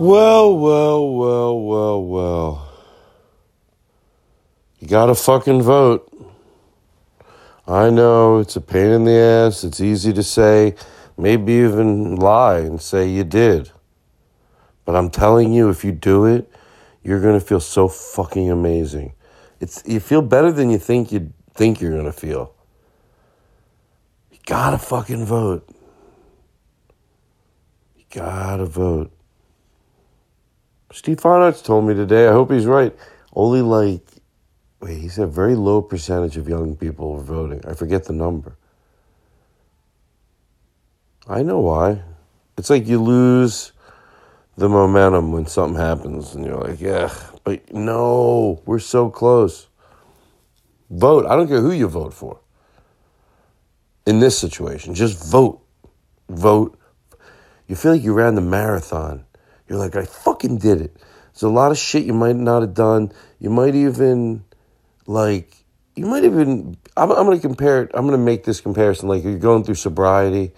Well, well, well, well, well. You gotta fucking vote. I know it's a pain in the ass. It's easy to say, maybe even lie and say you did. But I'm telling you, if you do it, you're gonna feel so fucking amazing. It's you feel better than you think you think you're gonna feel. You gotta fucking vote. You gotta vote. Steve Fonarts told me today, I hope he's right. Only like wait, he said very low percentage of young people were voting. I forget the number. I know why. It's like you lose the momentum when something happens and you're like, yeah, but no, we're so close. Vote. I don't care who you vote for. In this situation, just vote. Vote. You feel like you ran the marathon. You're like, I fucking did it. There's a lot of shit you might not have done. You might even, like, you might even, I'm, I'm going to compare it, I'm going to make this comparison. Like, you're going through sobriety.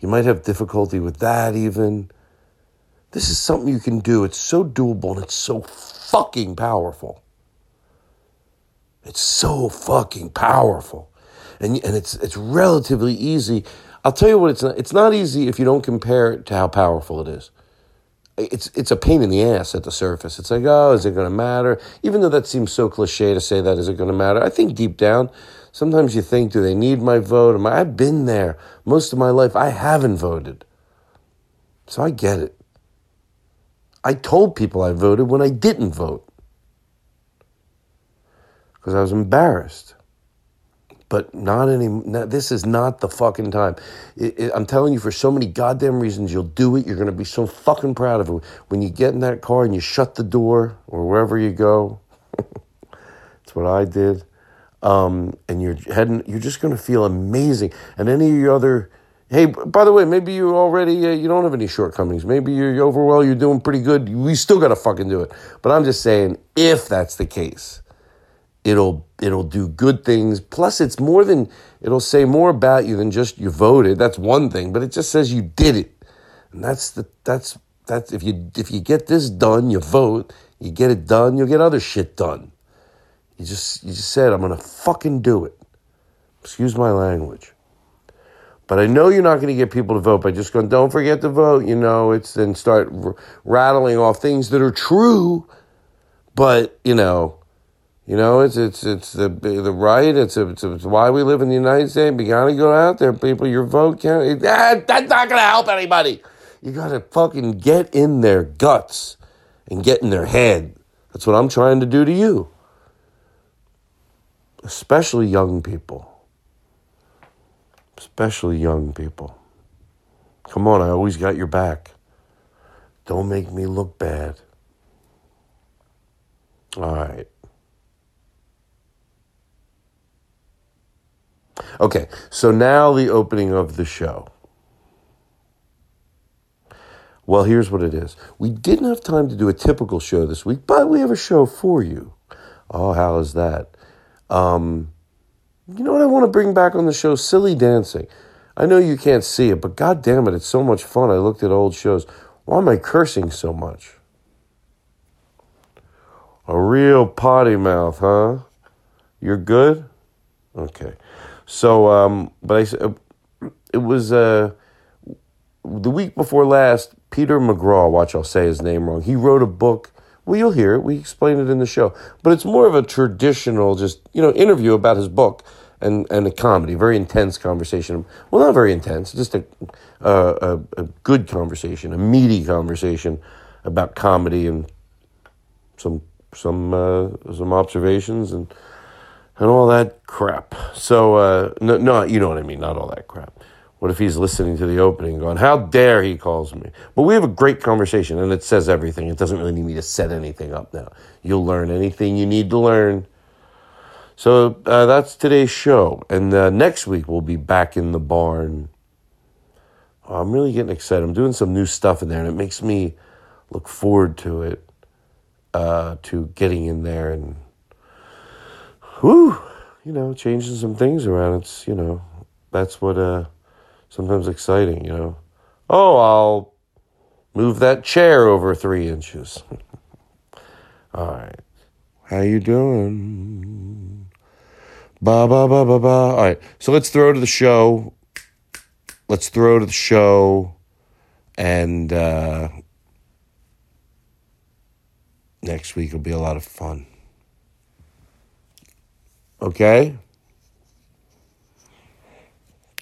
You might have difficulty with that even. This is something you can do. It's so doable and it's so fucking powerful. It's so fucking powerful. And, and it's, it's relatively easy. I'll tell you what, it's not, it's not easy if you don't compare it to how powerful it is. It's, it's a pain in the ass at the surface. It's like, oh, is it going to matter? Even though that seems so cliche to say that, is it going to matter? I think deep down, sometimes you think, do they need my vote? Am I, I've been there most of my life. I haven't voted. So I get it. I told people I voted when I didn't vote because I was embarrassed. But not any. Not, this is not the fucking time. It, it, I'm telling you, for so many goddamn reasons, you'll do it. You're gonna be so fucking proud of it when you get in that car and you shut the door or wherever you go. That's what I did. Um, and you're heading. You're just gonna feel amazing. And any of your other Hey, by the way, maybe you already uh, you don't have any shortcomings. Maybe you're, overall you're doing pretty good. We still got to fucking do it. But I'm just saying, if that's the case, it'll it'll do good things. Plus, it's more than it'll say more about you than just you voted. That's one thing, but it just says you did it, and that's the that's that's if you if you get this done, you vote. You get it done, you'll get other shit done. You just you just said I'm gonna fucking do it. Excuse my language. But I know you're not going to get people to vote by just going, don't forget to vote. You know, it's then start r- rattling off things that are true, but you know, you know, it's it's it's the the right. It's it's, it's why we live in the United States. You got to go out there, people. Your vote count. That, ah, that's not to help anybody. You got to fucking get in their guts and get in their head. That's what I'm trying to do to you, especially young people especially young people. Come on, I always got your back. Don't make me look bad. All right. Okay, so now the opening of the show. Well, here's what it is. We didn't have time to do a typical show this week, but we have a show for you. Oh, how is that? Um, you know what I want to bring back on the show? Silly dancing. I know you can't see it, but god damn it, it's so much fun. I looked at old shows. Why am I cursing so much? A real potty mouth, huh? You're good? Okay. So, um, but I it was uh, the week before last, Peter McGraw, watch, I'll say his name wrong. He wrote a book. Well, you'll hear it. We explain it in the show. But it's more of a traditional, just, you know, interview about his book and, and a comedy, very intense conversation. Well, not very intense, just a, a, a good conversation, a meaty conversation about comedy and some some uh, some observations and and all that crap. So uh, no, no, you know what I mean, not all that crap. What if he's listening to the opening going, How dare he calls me? But we have a great conversation and it says everything. It doesn't really need me to set anything up now. You'll learn anything you need to learn. So uh, that's today's show. And uh, next week we'll be back in the barn. Oh, I'm really getting excited. I'm doing some new stuff in there and it makes me look forward to it, uh, to getting in there and, whoo, you know, changing some things around. It's, you know, that's what, uh, sometimes exciting, you know. Oh, I'll move that chair over three inches. All right. How you doing? Ba ba ba ba ba. All right. So let's throw to the show. Let's throw to the show, and uh, next week will be a lot of fun. Okay.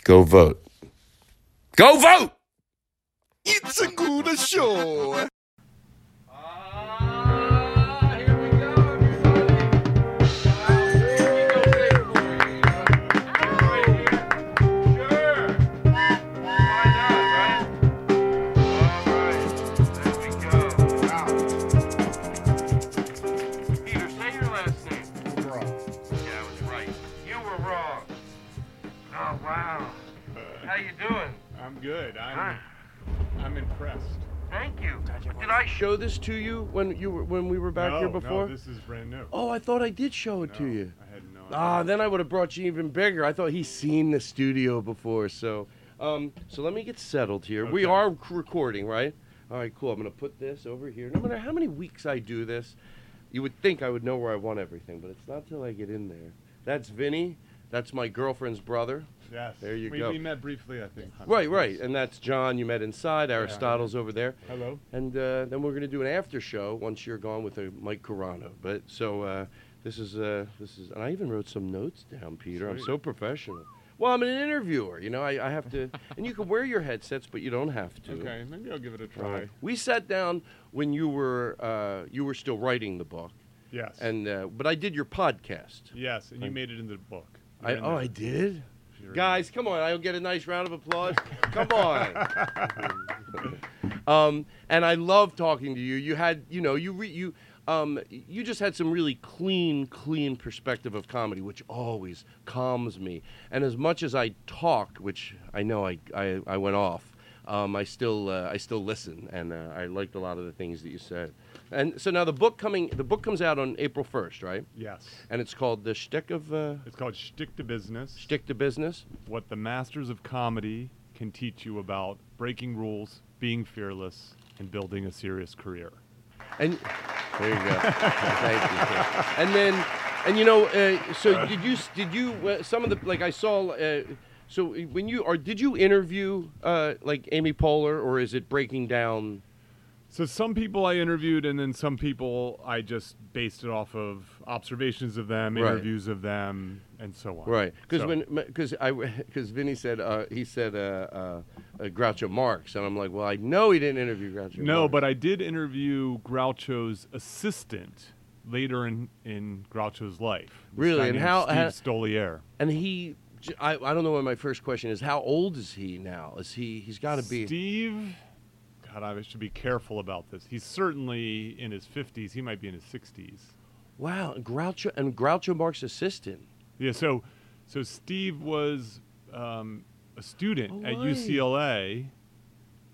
Go vote. Go vote! It's a good show. I show this to you when you were when we were back no, here before? No, this is brand new. oh, I thought I did show it to you. I had no idea. Ah, then I would have brought you even bigger. I thought he's seen the studio before, so um, so let me get settled here. We are recording, right? All right, cool. I'm gonna put this over here. No matter how many weeks I do this, you would think I would know where I want everything, but it's not till I get in there. That's Vinny. That's my girlfriend's brother. Yes. there you we, go. We met briefly, I think. Right, right, and that's John. You met inside. Aristotle's over there. Hello. And uh, then we're going to do an after show once you're gone with uh, Mike Carano. But so uh, this is uh, this is, and I even wrote some notes down, Peter. I'm so professional. Well, I'm an interviewer. You know, I, I have to, and you can wear your headsets, but you don't have to. Okay, maybe I'll give it a try. right. We sat down when you were uh, you were still writing the book, Yes. and uh, but I did your podcast. yes, and you made it into the book. I, oh. I did. Guys, come on! I'll get a nice round of applause. come on. um, and I love talking to you. You had, you know, you re- you um, you just had some really clean, clean perspective of comedy, which always calms me. And as much as I talked, which I know I I, I went off. Um, I still uh, I still listen, and uh, I liked a lot of the things that you said. And so now the book coming the book comes out on April first, right? Yes. And it's called the Shtick of uh, It's called Shtick to Business. Shtick to Business. What the masters of comedy can teach you about breaking rules, being fearless, and building a serious career. And there you go. Thank you. And then, and you know, uh, so did you? Did you? Uh, some of the like I saw. So when you or did you interview uh, like Amy Poehler, or is it breaking down? So some people I interviewed, and then some people I just based it off of observations of them, Right. interviews of them, and so on. Right, because So- when because I because Vinny said uh, he said uh, uh, uh, Groucho Marx, and I'm like, well, I know he didn't interview Groucho. No, Marx. but I did interview Groucho's assistant later in, in Groucho's life. Really? And how- Steve how- Stoliar. and he. I, I don't know what my first question is. How old is he now? Is he? He's got to be. Steve, God, I should be careful about this. He's certainly in his 50s. He might be in his 60s. Wow, Groucho and Groucho Marx assistant. Yeah, so so Steve was um, a student Oh, at right. UCLA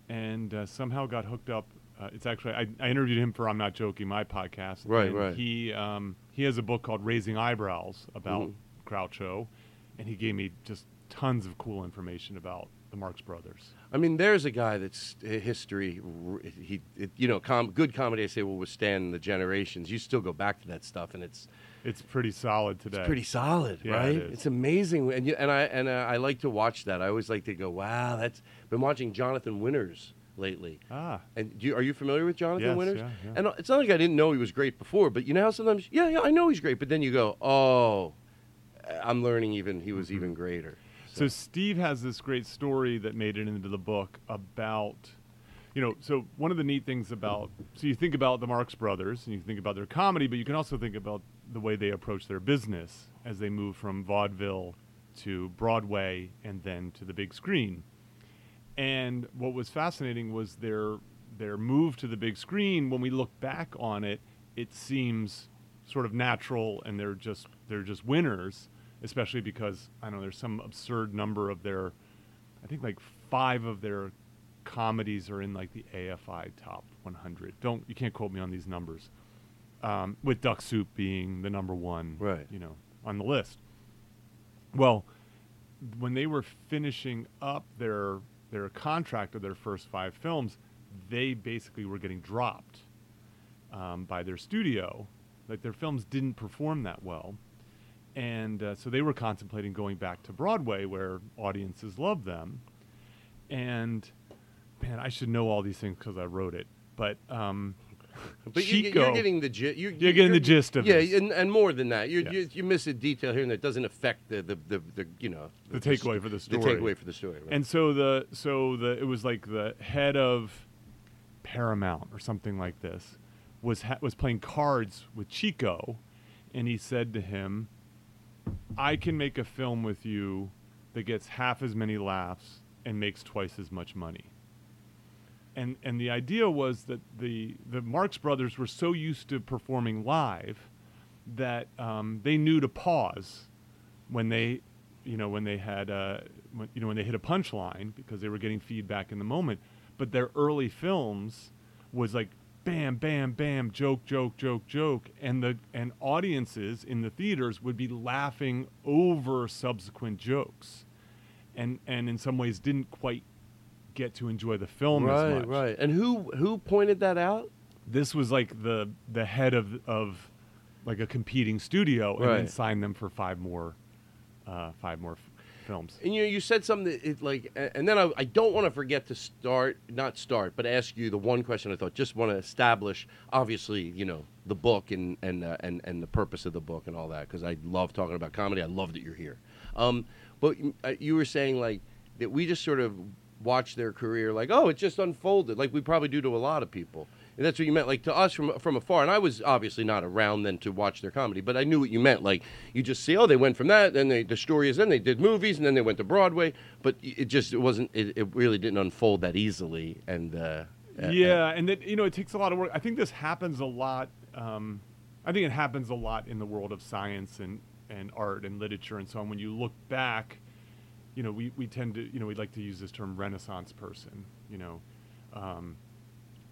and uh, somehow got hooked up. Uh, it's actually I, I interviewed him for I'm Not Joking, my podcast. Right, and right. He um, he has a book called Raising Eyebrows about Mhm. Groucho, and he gave me just tons of cool information about the Marx Brothers. I mean, there's a guy that's uh, history. He, it, you know, com- good comedy. I say will withstand the generations. You still go back to that stuff, and it's It's pretty solid today. it's pretty solid, Yeah, right? it. It's amazing, and you, and I and uh, I like to watch that. I always like to go, wow, that's. Been watching Jonathan Winters lately. Ah, And do you, are you familiar with Jonathan Yes, Winters? yeah, yeah. And uh, it's not like I didn't know he was great before, but you know how sometimes, yeah, yeah, I know he's great, but then you go, oh, I'm learning even he was even mm-hmm. greater. So Steve has this great story that made it into the book about, you know, so one of the neat things about, so you think about the Marx Brothers and you think about their comedy, but you can also think about the way they approach their business as they move from vaudeville to Broadway and then to the big screen. And what was fascinating was their their move to the big screen. When we look back on it, it seems sort of natural, and they're just they're just winners. Especially because I don't know there's some absurd number of their, I think like five of their comedies are in like the AFI top 100. Don't you can't quote me on these numbers. Um, with Duck Soup being the number one, Right. You know, on the list. Well, when they were finishing up their their contract of their first five films, they basically were getting dropped um, by their studio. Like their films didn't perform that well, and uh, so they were contemplating going back to Broadway, where audiences love them. And man, I should know all these things because I wrote it. But um, But you, Chico, you're getting the gist. You, You're getting the gist of yeah, this. and, and more than that, you, Yes. you you miss a detail here and that doesn't affect the the, the, the you know The takeaway for the story. The takeaway for the story. Right? And so the so the it was like the head of Paramount or something like this was ha- was playing cards with Chico, and he said to him, "I can make a film with you that gets half as many laughs and makes twice as much money." And and the idea was that the the Marx Brothers were so used to performing live that um, they knew to pause when they, you know, when they had, uh, when, you know, when they hit a punchline because they were getting feedback in the moment. But their early films was like bam, bam, bam, joke, joke, joke, joke, and the and audiences in the theaters would be laughing over subsequent jokes, and and in some ways didn't quite get to enjoy the film as right, much right. And who who pointed that out? this was like the the head of of like a competing studio and then Right. signed them for five more uh, five more films. And you know, you said something that it like, and then I, I don't want to forget to start, not start, but ask you the one question I thought. Just want to establish, obviously, you know, the book and and uh, and and the purpose of the book and all that because I love talking about comedy. I love that you're here. Um, but you- uh, you were saying like that we just sort of watch their career like, oh, it just unfolded, like we probably do to a lot of people. And that's what you meant, like to us from from afar. And I was obviously not around then to watch their comedy, but I knew what you meant. Like you just see, oh, they went from that, then they, the story is then they did movies, and then they went to Broadway. But it just it wasn't. It, it really didn't unfold that easily. And uh, yeah, and that you know it takes a lot of work. I think this happens a lot. Um, I think it happens a lot in the world of science and and art and literature and so on. When you look back, you know, we, we tend to, you know, we like to use this term Renaissance person, you know. Um,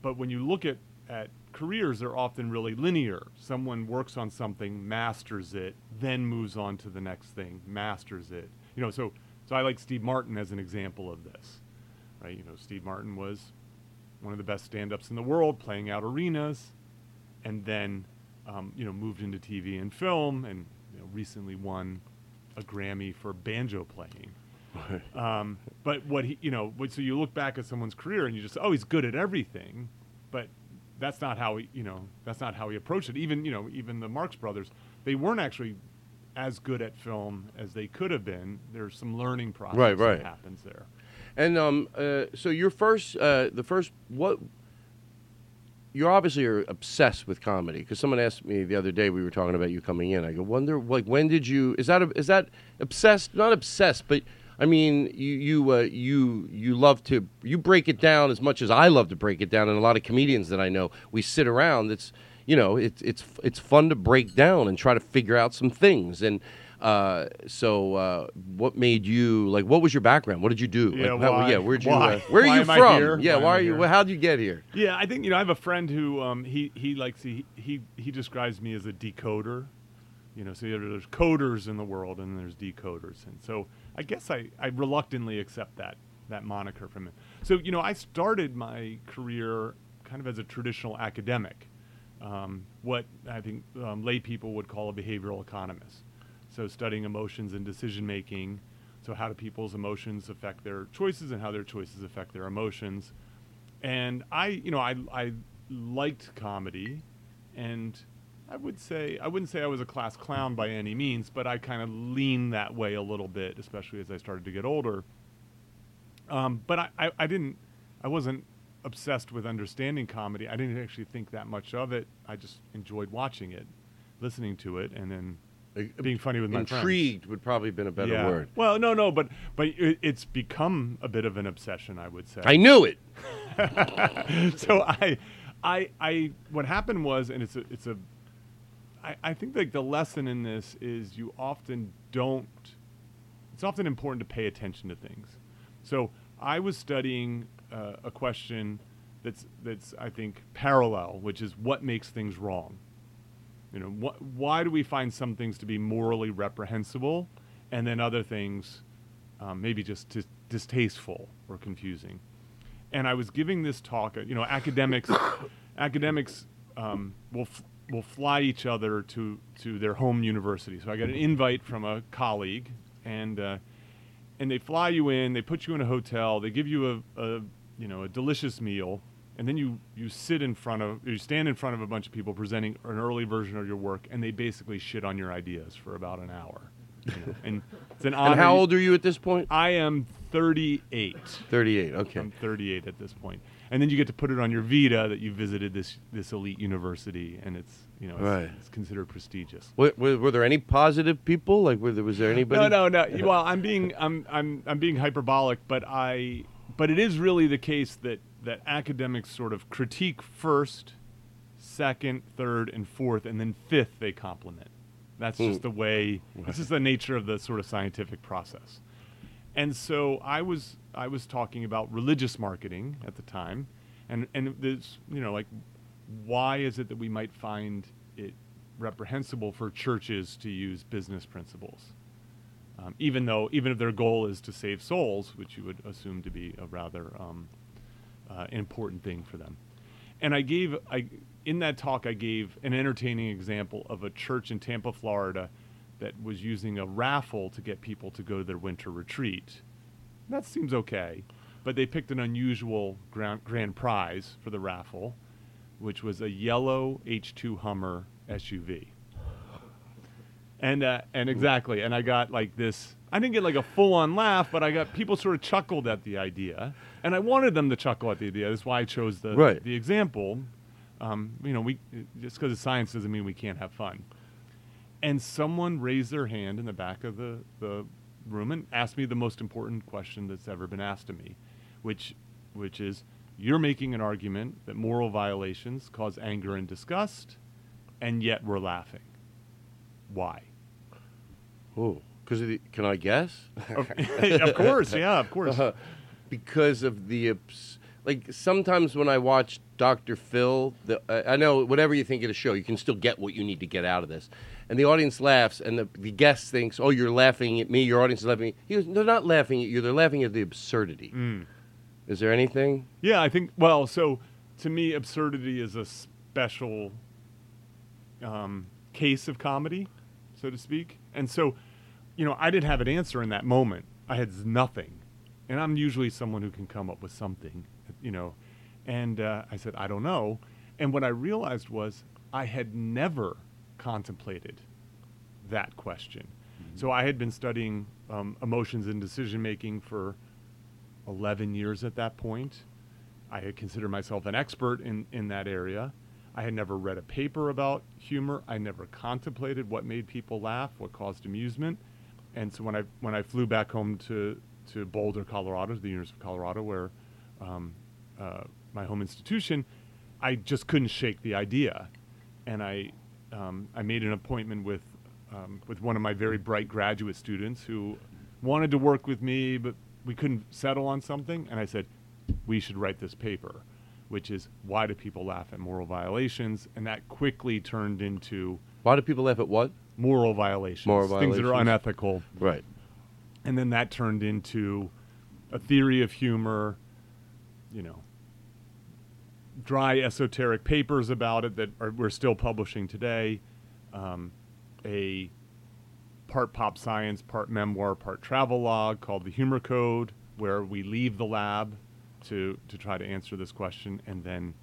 but when you look at, at careers, they're often really linear. Someone works on something, masters it, then moves on to the next thing, masters it. You know, so, so I like Steve Martin as an example of this, right? You know, Steve Martin was one of the best stand-ups in the world, playing out arenas, and then, um, you know, moved into TV and film, and you know, recently won a Grammy for banjo playing. Um, but what he, you know, so you look back at someone's career and you just, oh, he's good at everything, but that's not how he, you know, that's not how he approached it. Even, you know, even the Marx Brothers, they weren't actually as good at film as they could have been. There's some learning process Right, right. that happens there. And um, uh, so your first, uh, the first, what? You're obviously are obsessed with comedy because someone asked me the other day. We were talking about you coming in. I go, wonder, like, when did you? Is that a, is that obsessed? Not obsessed, but I mean, you you uh, you you love to you break it down as much as I love to break it down. And a lot of comedians that I know, we sit around. It's you know, it's it's it's fun to break down and try to figure out some things. And uh, so, uh, what made you like? What was your background? What did you do? Yeah, like, how- yeah, where'd you? Why? Uh, where are Why you from? Yeah, Why why I are you? well, How'd you get here? Yeah, I think you know I have a friend who um, he he likes he he he describes me as a decoder. You know, so there's coders in the world and there's decoders, and so I guess I, I reluctantly accept that that moniker from him. So you know, I started my career kind of as a traditional academic, um, what I think um, lay people would call a behavioral economist. So studying emotions and decision making. So how do people's emotions affect their choices, and how their choices affect their emotions? and I, you know, I I liked comedy, and I would say I wouldn't say I was a class clown by any means, but I kind of leaned that way a little bit, especially as I started to get older. Um, but I, I, I didn't, I wasn't obsessed with understanding comedy. I didn't actually think that much of it. I just enjoyed watching it, listening to it, and then being funny with my friends. Intrigued would probably have been a better yeah. word. Well, no, no, but but it, it's become a bit of an obsession, I would say. I knew it. so I, I, I, what happened was, and it's a, it's a, I, I think like the lesson in this is you often don't, it's often important to pay attention to things. So I was studying uh, a question that's, that's I think parallel, which is what makes things wrong. You know, wh- why do we find some things to be morally reprehensible, and then other things um, maybe just dis- distasteful or confusing? and I was giving this talk. uh, You know, academics, academics um, will f- will fly each other to to their home university. So I got an invite from a colleague, and uh, and they fly you in. They put you in a hotel. They give you a, a you know a delicious meal, and then you you sit in front of you stand in front of a bunch of people presenting an early version of your work, and they basically shit on your ideas for about an hour. You know, and it's an honor. And how old are you at this point? I am 38. 38. Okay. I'm 38 at this point, and then you get to put it on your Vita that you visited this this elite university, and it's you know it's, Right. it's considered prestigious. Were, were, were there any positive people? Like, were there, was there anybody? No, no, no. Well, I'm being I'm I'm I'm being hyperbolic, but I but it is really the case that that academics sort of critique first, second, third, and fourth, and then fifth they compliment. That's just hmm. the way. This is the nature of the sort of scientific process. And so I was I was talking about religious marketing at the time, and and this you know like why is it that we might find it reprehensible for churches to use business principles, um, even though even if their goal is to save souls, which you would assume to be a rather um, uh, important thing for them. And I gave I in that talk I gave an entertaining example of a church in Tampa, Florida, that was using a raffle to get people to go to their winter retreat. That seems okay, but they picked an unusual grand, grand prize for the raffle, which was a yellow H2 Hummer SUV. And uh, and exactly, and I got like this. I didn't get like a full-on laugh, but I got people sort of chuckled at the idea, and I wanted them to chuckle at the idea. That's why I chose the Right. the example. Um, you know, we just because it's science doesn't mean we can't have fun. And someone raised their hand in the back of the, the room and asked me the most important question that's ever been asked to me, which which is you're making an argument that moral violations cause anger and disgust, and yet we're laughing. Why? Ooh. Because can I guess? of, of course, yeah, of course. Uh, because of the abs- like sometimes when I watch Dr. Phil, the, uh, I know whatever you think of the show, you can still get what you need to get out of this. And the audience laughs, and the, the guest thinks, "Oh, you're laughing at me. Your audience is laughing." At me. He goes, "They're not laughing at you. They're laughing at the absurdity." Mm. Is there anything? Yeah, I think. Well, so to me, absurdity is a special um, case of comedy, so to speak. And so, you know, I didn't have an answer in that moment. I had nothing, and I'm usually someone who can come up with something, you know. And uh, I said, I don't know. And what I realized was I had never contemplated that question. So I had been studying um, emotions and decision making for 11 years at that point. I had considered myself an expert in, in that area. I had never read a paper about humor. I never contemplated what made people laugh, what caused amusement. And so when I when I flew back home to, to Boulder, Colorado, to the University of Colorado, where um, uh, my home institution, I just couldn't shake the idea, and I um, I made an appointment with um, with one of my very bright graduate students who wanted to work with me, but we couldn't settle on something. And I said, we should write this paper, which is why do people laugh at moral violations? And that quickly turned into Why do people laugh at what? moral violations, Moral violations. things that are unethical. Right. And then that turned into a theory of humor, you know, dry esoteric papers about it that are, we're still publishing today, um, a part pop science, part memoir, part travel log called The Humor Code, where we leave the lab to, to try to answer this question. And then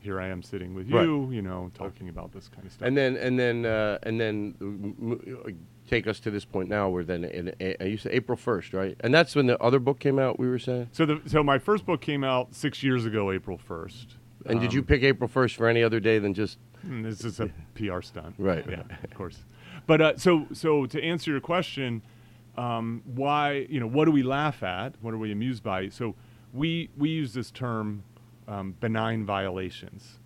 here I am sitting with Right. you, you know, talking about this kind of stuff. And then and then uh, and then m- m- take us to this point now, where then in, uh, you said April first, right? And that's when the other book came out. We were saying. So the so my first book came out six years ago, April first. And did you pick April first for any other day than just? Mm, This is a PR stunt, Right. Yeah, of course. But uh, so so to answer your question, um, why you know what do we laugh at? What are we amused by? So we we use this term um, benign violations.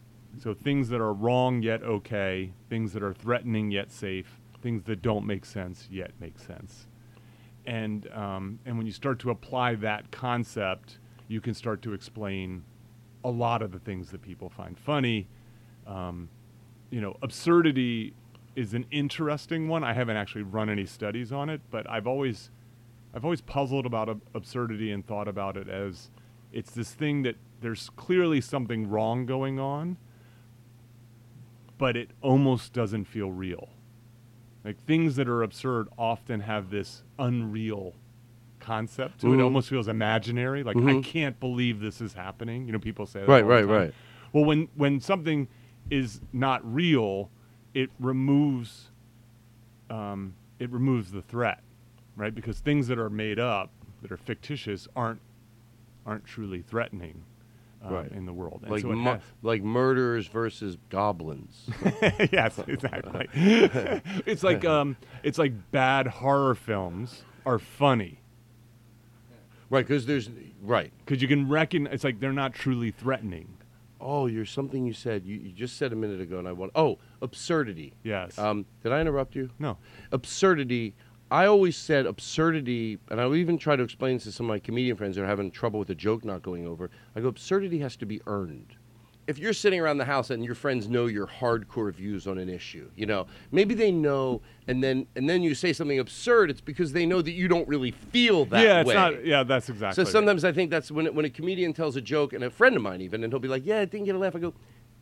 So things that are wrong yet okay, things that are threatening yet safe, things that don't make sense yet make sense. And um, and when you start to apply that concept, you can start to explain a lot of the things that people find funny. Um, you know, absurdity is an interesting one. I haven't actually run any studies on it, but I've always, I've always puzzled about ab- absurdity and thought about it as it's this thing that there's clearly something wrong going on, but it almost doesn't feel real. Like things that are absurd often have this unreal concept to it. It almost feels imaginary. Like I Mhm. can't believe this is happening. You know, people say that Right, right, right. Well, when when something is not real, it removes um, it removes the threat, right? Because things that are made up, that are fictitious, aren't aren't truly threatening um, Right. in the world. And like so mu- like murderers versus goblins. yes, exactly. it's like um, it's like bad horror films are funny right, because there's right. because you can reckon it's like they're not truly threatening. Oh, you're something you said. You, you just said a minute ago, and I want. Oh, absurdity. Yes. Um, did I interrupt you? no. Absurdity. I always said absurdity, and I would even try to explain this to some of my comedian friends that are having trouble with a joke not going over. I go, absurdity has to be earned. If you're sitting around the house and your friends know your hardcore views on an issue, you know, maybe they know, and then and then you say something absurd. It's because they know that you don't really feel that yeah, it's way. not. Yeah, that's exactly. So right. sometimes I think that's when when a comedian tells a joke, and a friend of mine even, and he'll be like, "Yeah, I didn't get a laugh." I go,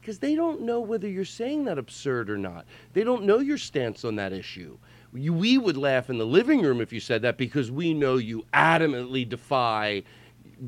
"Because they don't know whether you're saying that absurd or not. They don't know your stance on that issue. You, we would laugh in the living room if you said that because we know you adamantly defy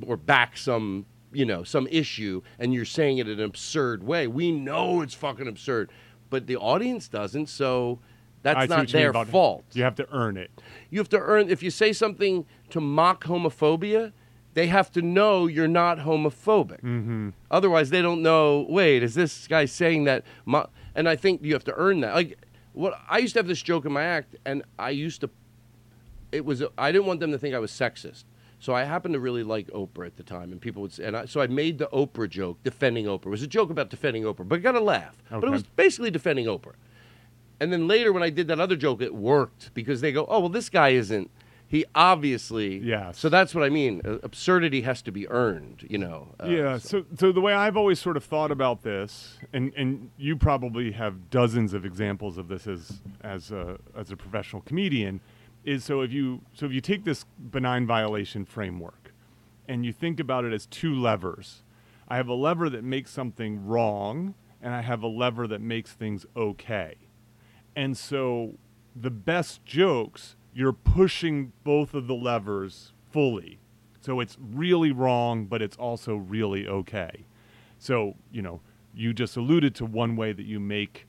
or back some." You know, some issue, and you're saying it in an absurd way. We know it's fucking absurd, but the audience doesn't. So that's I not what you their fault. You have to earn it. You have to earn. If you say something to mock homophobia, they have to know you're not homophobic. Mm-hmm. Otherwise, they don't know. Wait, is this guy saying that? Mo-? And I think you have to earn that. Like, what I used to have this joke in my act, and I used to. It was. I didn't want them to think I was sexist. So I happened to really like Oprah at the time, and people would say, and I, so I made the Oprah joke defending Oprah. It was a joke about defending Oprah, but it got a laugh. But it was basically defending Oprah. And then later, when I did that other joke, it worked because they go, "Oh, well, this guy isn't. He obviously." yeah So that's what I mean. Uh, absurdity has to be earned. You know. Uh, yeah. So, so the way I've always sort of thought about this, and and you probably have dozens of examples of this as as a as a professional comedian, is so if you so if you take this benign violation framework, and you think about it as two levers, I have a lever that makes something wrong, and I have a lever that makes things okay, and so the best jokes you're pushing both of the levers fully. So it's really wrong, but it's also really okay. So you know, you just alluded to one way that you make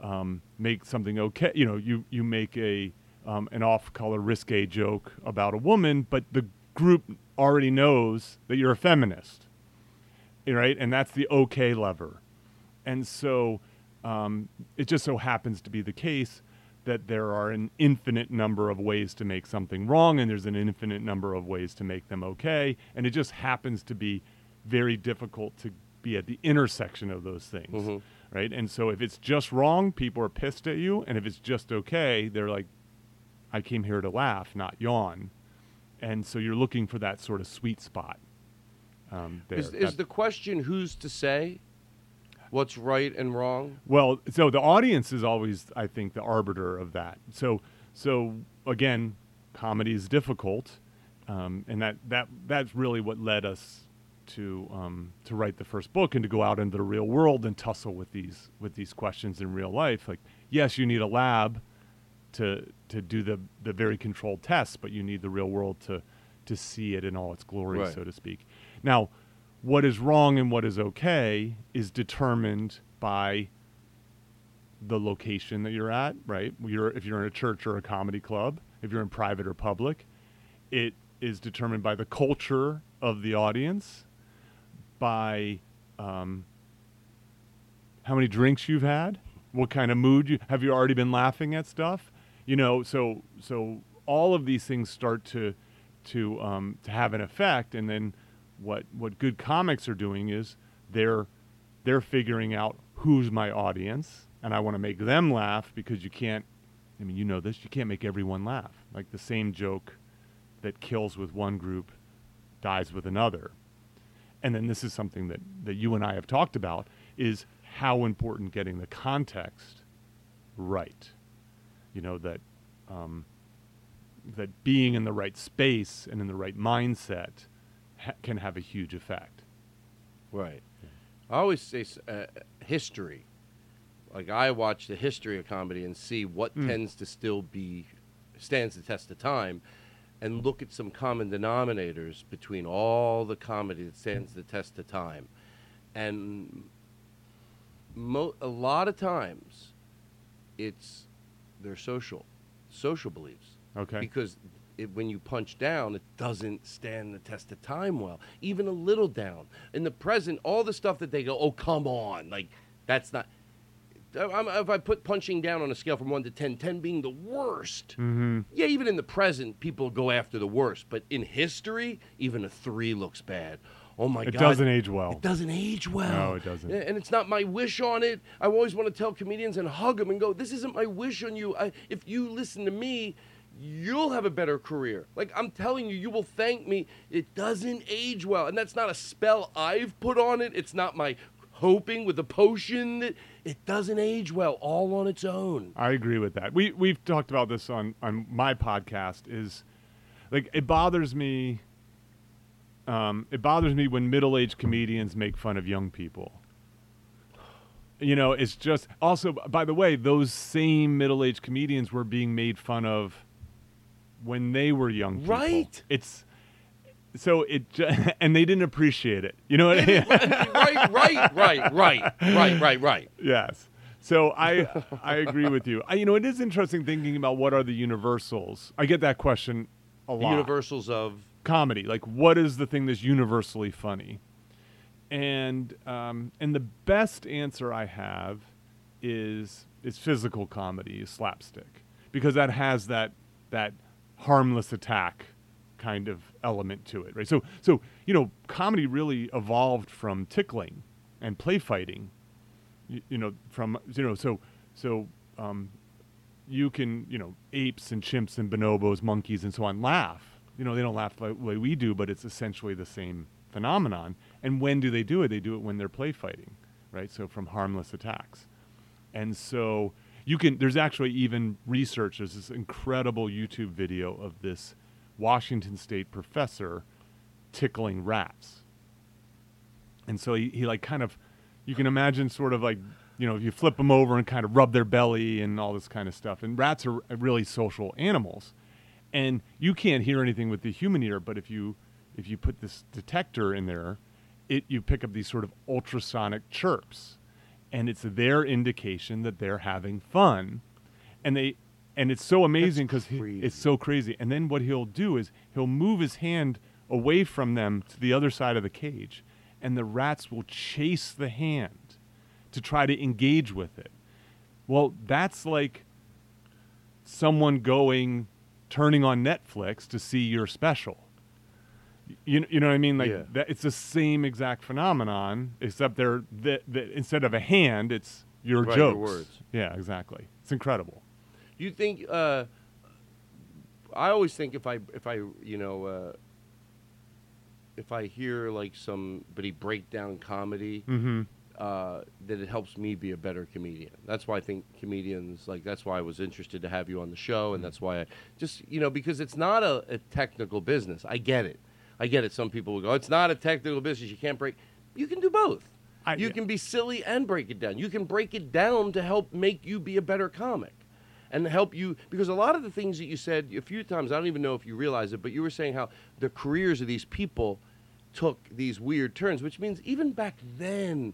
um, make something okay. You know, you you make a um, an off-color risque joke about a woman, but the group already knows that you're a feminist, right? And that's the okay lever. And so um, it just so happens to be the case that there are an infinite number of ways to make something wrong, and there's an infinite number of ways to make them okay. And it just happens to be very difficult to be at the intersection of those things, Mhm. right? And so if it's just wrong, people are pissed at you, and if it's just okay, they're like, I came here to laugh, not yawn. And so you're looking for that sort of sweet spot. Um, there. Is, is the question who's to say what's right and wrong? Well, so the audience is always, I think, the arbiter of that. So, so again, comedy is difficult, um, and that that that's really what led us to um, to write the first book and to go out into the real world and tussle with these with these questions in real life. Like, yes, you need a lab to to do the the very controlled tests, but you need the real world to to see it in all its glory, Right. so to speak. Now, what is wrong and what is okay is determined by the location that you're at, right? You're, if you're in a church or a comedy club, if you're in private or public, it is determined by the culture of the audience, by um, how many drinks you've had, what kind of mood you have you already been laughing at stuff, you know. So so all of these things start to to um, to have an effect, and then what what good comics are doing is they're they're figuring out who's my audience, and I want to make them laugh because you can't. I mean, you know this. You can't make everyone laugh. Like the same joke that kills with one group dies with another. And then this is something that, that you and I have talked about is how important getting the context right. You know that um, that being in the right space and in the right mindset ha- can have a huge effect. Right. I always say uh, history. Like I watch the history of comedy and see what Mm. tends to still be stands the test of time, and look at some common denominators between all the comedy that stands the test of time, and mo- a lot of times, it's their social, social beliefs. Okay. Because it, when you punch down, it doesn't stand the test of time well. Even a little down. In the present, all the stuff that they go, oh, come on. Like, that's not. I'm, if I put punching down on a scale from 1 to 10, 10 being the worst, Mm-hmm. yeah, even in the present, people go after the worst. But in history, even a 3 looks bad. Oh, my It God. It doesn't age well. It doesn't age well. No, it doesn't. And it's not my wish on it. I always want to tell comedians and hug them and go, "This isn't my wish on you. I, if you listen to me, you'll have a better career." Like I'm telling you, you will thank me. It doesn't age well, and that's not a spell I've put on it. It's not my hoping with a potion. That it doesn't age well all on its own. I agree with that. We we've talked about this on on my podcast. Is like it bothers me. Um, it bothers me when middle-aged comedians make fun of young people. You know, it's just also. By the way, those same middle-aged comedians were being made fun of when they were young. People. Right. It's so it and they didn't appreciate it. You know what I mean? right, right, right, right, right, right, right. Yes. So I I agree with you. I, you know, it is interesting thinking about what are the universals. I get that question a The lot. universals of comedy, like what is the thing that's universally funny? And um, and the best answer I have is is physical comedy, slapstick, because that has that that harmless attack kind of element to it, right? So so you know, comedy really evolved from tickling and play fighting you, you know from you know so so um, you can, you know, apes and chimps and bonobos, monkeys and so on laugh. You know, they don't laugh the way we do, but it's essentially the same phenomenon. And when do they do it? They do it when they're play fighting, right? So from harmless attacks. And so you can, there's actually even research, there's this incredible YouTube video of this Washington State professor tickling rats. And so he, he like kind of, you can imagine sort of like, you know, if you flip them over and kind of rub their belly and all this kind of stuff. And rats are really social animals. And you can't hear anything with the human ear, but if you if you put this detector in there, it you pick up these sort of ultrasonic chirps. And it's their indication that they're having fun. And they and it's so amazing because it's so crazy. And then what he'll do is he'll move his hand away from them to the other side of the cage, and the rats will chase the hand to try to engage with it. Well, that's like someone going, turning on Netflix to see your special. You, you know what I mean? Like Yeah. that, it's the same exact phenomenon, except they're that, that instead of a hand, it's your Right, your jokes. words. Yeah, exactly. It's incredible. You think? Uh, I always think if I if I you know uh, if I hear like somebody break down comedy, Mm-hmm. uh, that it helps me be a better comedian. That's why I think comedians like that's why I was interested to have you on the show, Mm. and that's why I just you know because it's not a, a technical business. I get it. I get it. Some people will go, it's not a technical business. You can't break. You can do both. I- you yeah. can be silly and break it down. You can break it down to help make you be a better comic. And help you because a lot of the things that you said a few times, I don't even know if you realize it, but you were saying how the careers of these people took these weird turns, which means even back then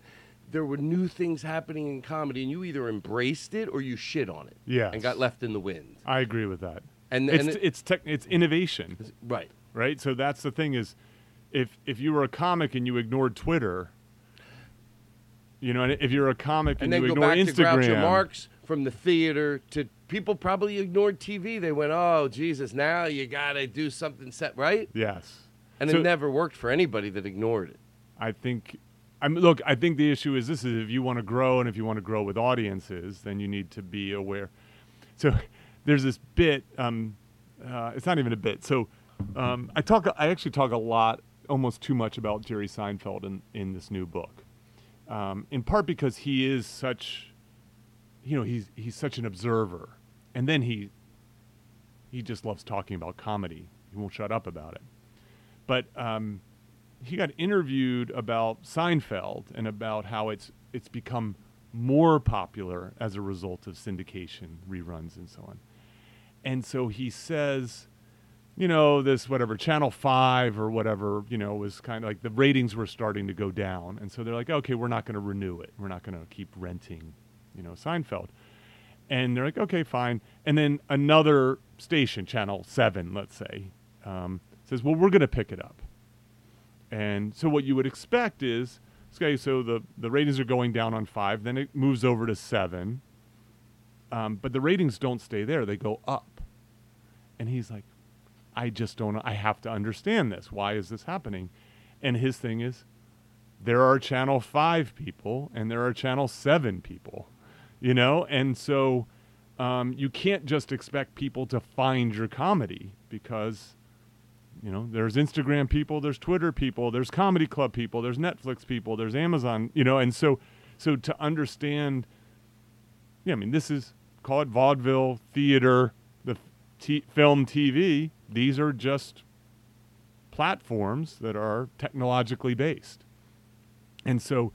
there were new things happening in comedy, and you either embraced it or you shit on it, Yes. and got left in the wind. I agree with that. And- it's and it- it's tech, it's innovation, Right. Right? So that's the thing is, if if you were a comic and you ignored Twitter, you know, and if you're a comic and, And then you go ignore back to Groucho Instagram, Marx from the theater to people probably ignored TV. They went, "Oh Jesus, now you gotta do something set right," yes, and So- it never worked for anybody that ignored it. I think. I mean, look, I think the issue is this: is if you want to grow and if you want to grow with audiences, then you need to be aware. So, there's this bit. Um, uh, it's not even a bit. So, um, I talk. I actually talk a lot, almost too much about Jerry Seinfeld in in this new book. Um, in part because he is such, you know, he's he's such an observer, and then he he just loves talking about comedy. He won't shut up about it. But um, he got interviewed about Seinfeld and about how it's it's become more popular as a result of syndication, reruns, and so on. And so he says, you know, this whatever Channel Five or whatever, you know, was kind of like the ratings were starting to go down, and so they're like, okay, we're not going to renew it. We're not going to keep renting, you know, Seinfeld. And they're like, okay, fine. And then another station, Channel Seven, let's say, um, says, well, we're going to pick it up. And so what you would expect is, okay, so the, the ratings are going down on five, then it moves over to seven. Um, but the ratings don't stay there, they go up. And he's like, I just don't, I have to understand this. Why is this happening? And his thing is, there are channel five people and there are channel seven people, you know? And so um, you can't just expect people to find your comedy because you know there's instagram people there's twitter people there's comedy club people there's netflix people there's amazon you know and so so to understand yeah i mean this is call it vaudeville theater the t- film tv these are just platforms that are technologically based and so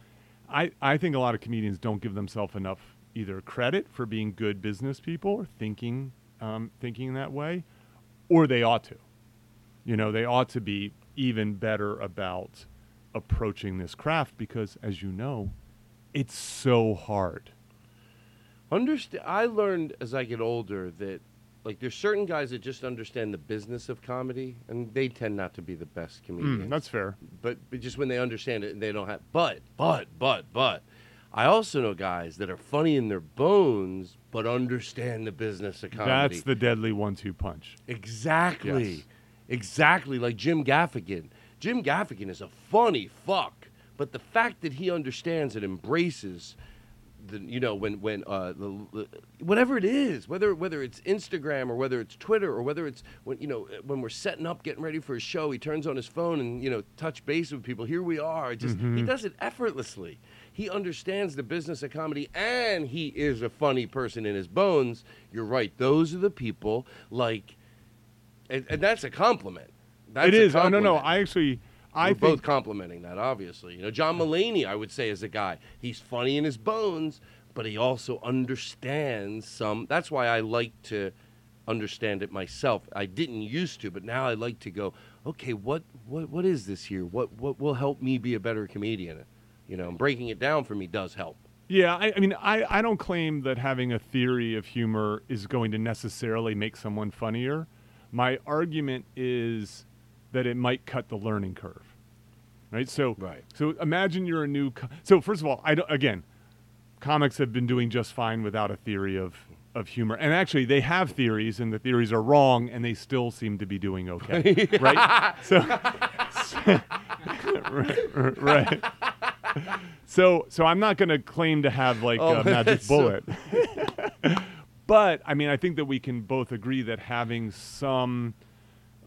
I, I think a lot of comedians don't give themselves enough either credit for being good business people or thinking um, thinking that way or they ought to you know they ought to be even better about approaching this craft because as you know it's so hard Understand. I learned as I get older that, like, there's certain guys that just understand the business of comedy, and they tend not to be the best comedians. Mm, that's fair but, but just when they understand it, and they don't have. But, but, but, but, I also know guys that are funny in their bones, but understand the business of comedy. that's the deadly one-two punch Exactly. Yes. Exactly like Jim Gaffigan. Jim Gaffigan is a funny fuck, but the fact that he understands and embraces the you know when when uh, the, the whatever it is, whether whether it's Instagram or whether it's Twitter or whether it's when you know when we're setting up, getting ready for a show, he turns on his phone and you know touch base with people. Here we are. Just he does it effortlessly. He understands the business of comedy, and he is a funny person in his bones. You're right. Those are the people like, and, and that's a compliment. That's it a is. Oh, no, no. I actually, I We're think both complimenting that, obviously. You know, John Mulaney, I would say, is a guy. He's funny in his bones, but he also understands some. That's why I like to understand it myself. I didn't used to, but now I like to go. Okay, what what what is this here? What what will help me be a better comedian? You know, breaking it down for me does help. Yeah, I, I mean, I, I don't claim that having a theory of humor is going to necessarily make someone funnier. My argument is that it might cut the learning curve, right? So, Right. So imagine you're a new. Co- so first of all, I don't, again, comics have been doing just fine without a theory of of humor, and actually they have theories, and the theories are wrong, and they still seem to be doing okay, right? So, right, right. So, so I'm not going to claim to have like Oh, a magic so- bullet. but I mean, I think that we can both agree that having some,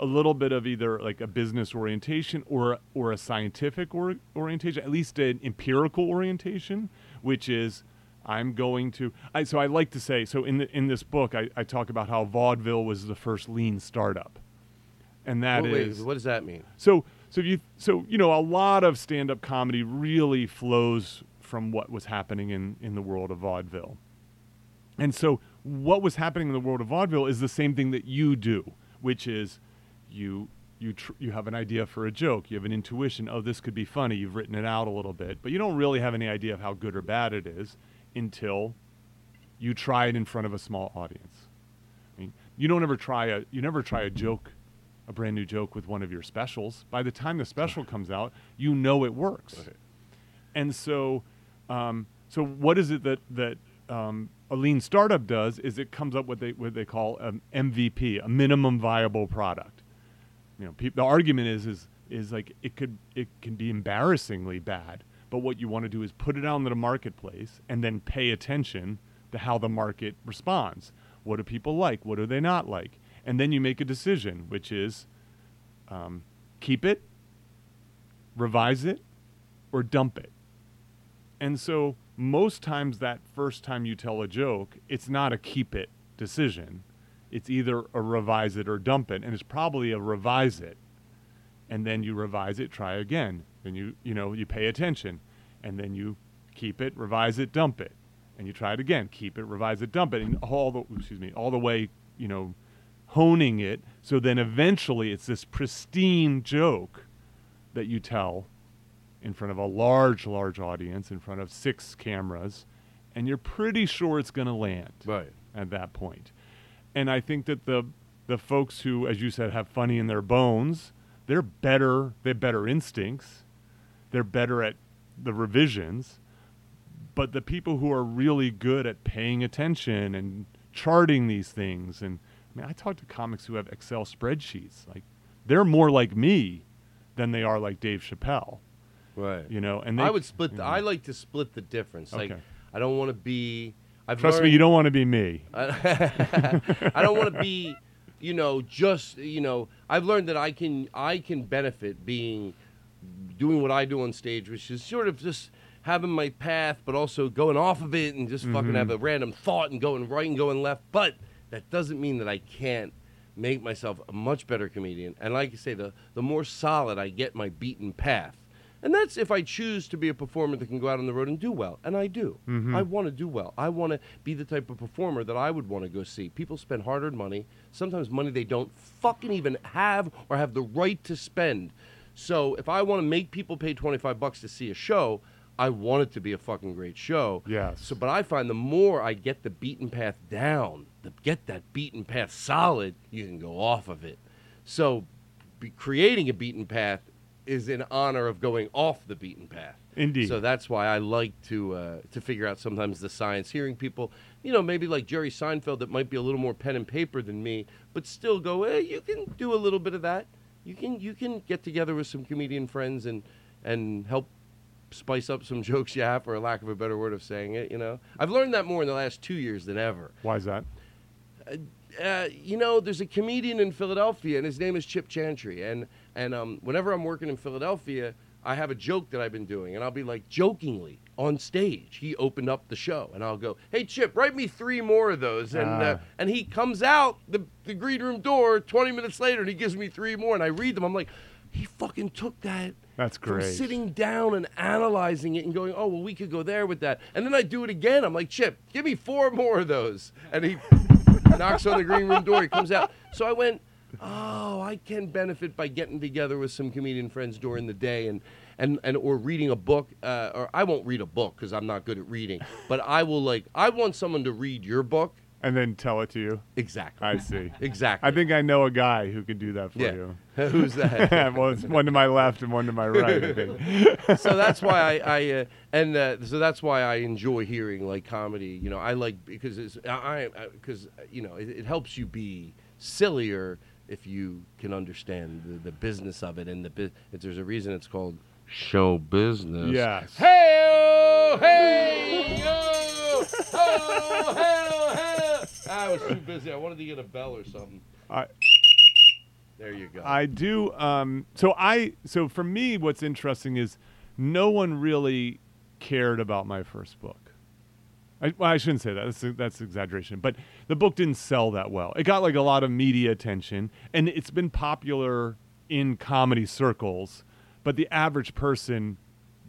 a little bit of either like a business orientation or or a scientific or, orientation, at least an empirical orientation, which is I'm going to. I, so I like to say so in the, in this book I, I talk about how vaudeville was the first lean startup, and that Wait, is wait, what does that mean? so so if you so you know a lot of stand-up comedy really flows from what was happening in in the world of vaudeville. And so what was happening in the world of vaudeville is the same thing that you do, which is you you tr- you have an idea for a joke, you have an intuition, oh this could be funny, you've written it out a little bit, but you don't really have any idea of how good or bad it is until you try it in front of a small audience. I mean, you don't ever try a you never try a joke, a brand new joke with one of your specials. By the time the special comes out, you know it works. And so, um, so what is it that that um, a lean startup does? Is it comes up with they what they call an MVP, a minimum viable product. You know, peop the argument is is is like it could it can be embarrassingly bad, but what you want to do is put it out into the marketplace and then pay attention to how the market responds. What do people like? What do they not like? And then you make a decision, which is um, keep it, revise it, or dump it. And so most times that first time you tell a joke, it's not a keep it decision. It's either a revise it or dump it, and it's probably a revise it. And then you revise it, try again. Then you you know, you pay attention. And then you keep it, revise it, dump it. And you try it again, keep it, revise it, dump it, and all the excuse me, all the way, you know, honing it so then eventually it's this pristine joke that you tell in front of a large, large audience, in front of six cameras, and you're pretty sure it's going to land Right. at that point. And I think that the the folks who, as you said, have funny in their bones, they're better. They have better instincts. They're better at the revisions. But the people who are really good at paying attention and charting these things, and I mean, I talk to comics who have Excel spreadsheets. Like, they're more like me than they are like Dave Chappelle. Right. You know, and they, I would split. you know. I like to split the difference. Like, Okay. I don't want to be. I've Trust me, you don't want to be me. I don't want to be, you know, just you know. I've learned that I can I can benefit being doing what I do on stage, which is sort of just having my path, but also going off of it and just fucking have mm-hmm. a random thought and going right and going left. But that doesn't mean that I can't make myself a much better comedian. And like I say, the the more solid I get my beaten path. And that's if I choose to be a performer that can go out on the road and do well. And I do. Mm-hmm. I want to do well. I want to be the type of performer that I would want to go see. People spend hard earned money, sometimes money they don't fucking even have or have the right to spend. So if I want to make people pay 25 bucks to see a show, I want it to be a fucking great show. Yes. So, but I find the more I get the beaten path down, the, get that beaten path solid, you can go off of it. So, be creating a beaten path is in honor of going off the beaten path. Indeed. So that's why I like to uh, to figure out sometimes the science. Hearing people, you know, maybe like Jerry Seinfeld, that might be a little more pen and paper than me, but still go. Hey, you can do a little bit of that. You can you can get together with some comedian friends and and help spice up some jokes you have, for a lack of a better word of saying it. You know, I've learned that more in the last two years than ever. Why is that? Uh, you know, there's a comedian in Philadelphia, and his name is Chip Chantry. And and um, whenever I'm working in Philadelphia, I have a joke that I've been doing, and I'll be like jokingly on stage. He opened up the show, and I'll go, "Hey Chip, write me three more of those." And uh, Ah. and he comes out the the green room door 20 minutes later, and he gives me three more, and I read them. I'm like, he fucking took that. That's From great. sitting down and analyzing it and going, oh well, we could go there with that, and then I do it again. I'm like, Chip, give me four more of those, and he knocks on the green room door. He comes out. So I went, oh, I can benefit by getting together with some comedian friends during the day and. And, and or reading a book, uh, or I won't read a book because I'm not good at reading. But I will like I want someone to read your book. And then tell it to you. Exactly. I see. Exactly. I think I know a guy who could do that for Yeah. you. Who's that? well, it's one to my left and one to my right. I think. so that's why I, I uh, and uh, so that's why I enjoy hearing like comedy. You know, I like because it's I because you know it, it helps you be sillier if you can understand the, the business of it and the bu- if there's a reason it's called show business. Yes. Hey, hey, yo, oh, hell, hell. I was too busy. I wanted to get a bell or something. I, There you go. I do. Um, so I. So for me, what's interesting is no one really cared about my first book. I, well, I shouldn't say that. That's that's exaggeration. But the book didn't sell that well. It got like a lot of media attention, and it's been popular in comedy circles. But the average person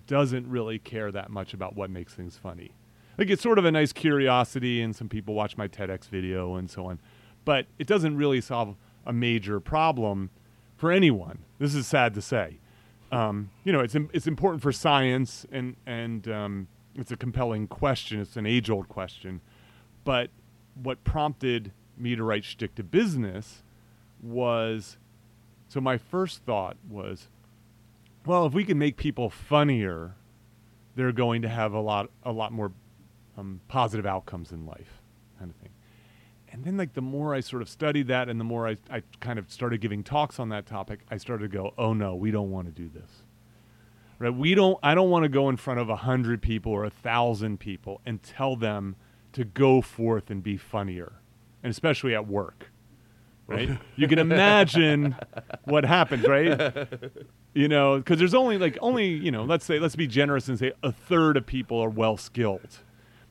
doesn't really care that much about what makes things funny. Like it's sort of a nice curiosity, and some people watch my TEDx video and so on. But it doesn't really solve a major problem for anyone. This is sad to say. Um, you know, it's it's important for science, and and um, it's a compelling question. It's an age old question. But what prompted me to write Shtick to Business was so my first thought was, well, if we can make people funnier, they're going to have a lot a lot more um, positive outcomes in life, kind of thing. And then, like the more I sort of studied that, and the more I, I kind of started giving talks on that topic, I started to go, oh no, we don't want to do this. Right? We don't. I don't want to go in front of a hundred people or a thousand people and tell them to go forth and be funnier, and especially at work. Right? you can imagine what happens, right? You know, because there's only like only you know, let's say let's be generous and say a third of people are well skilled.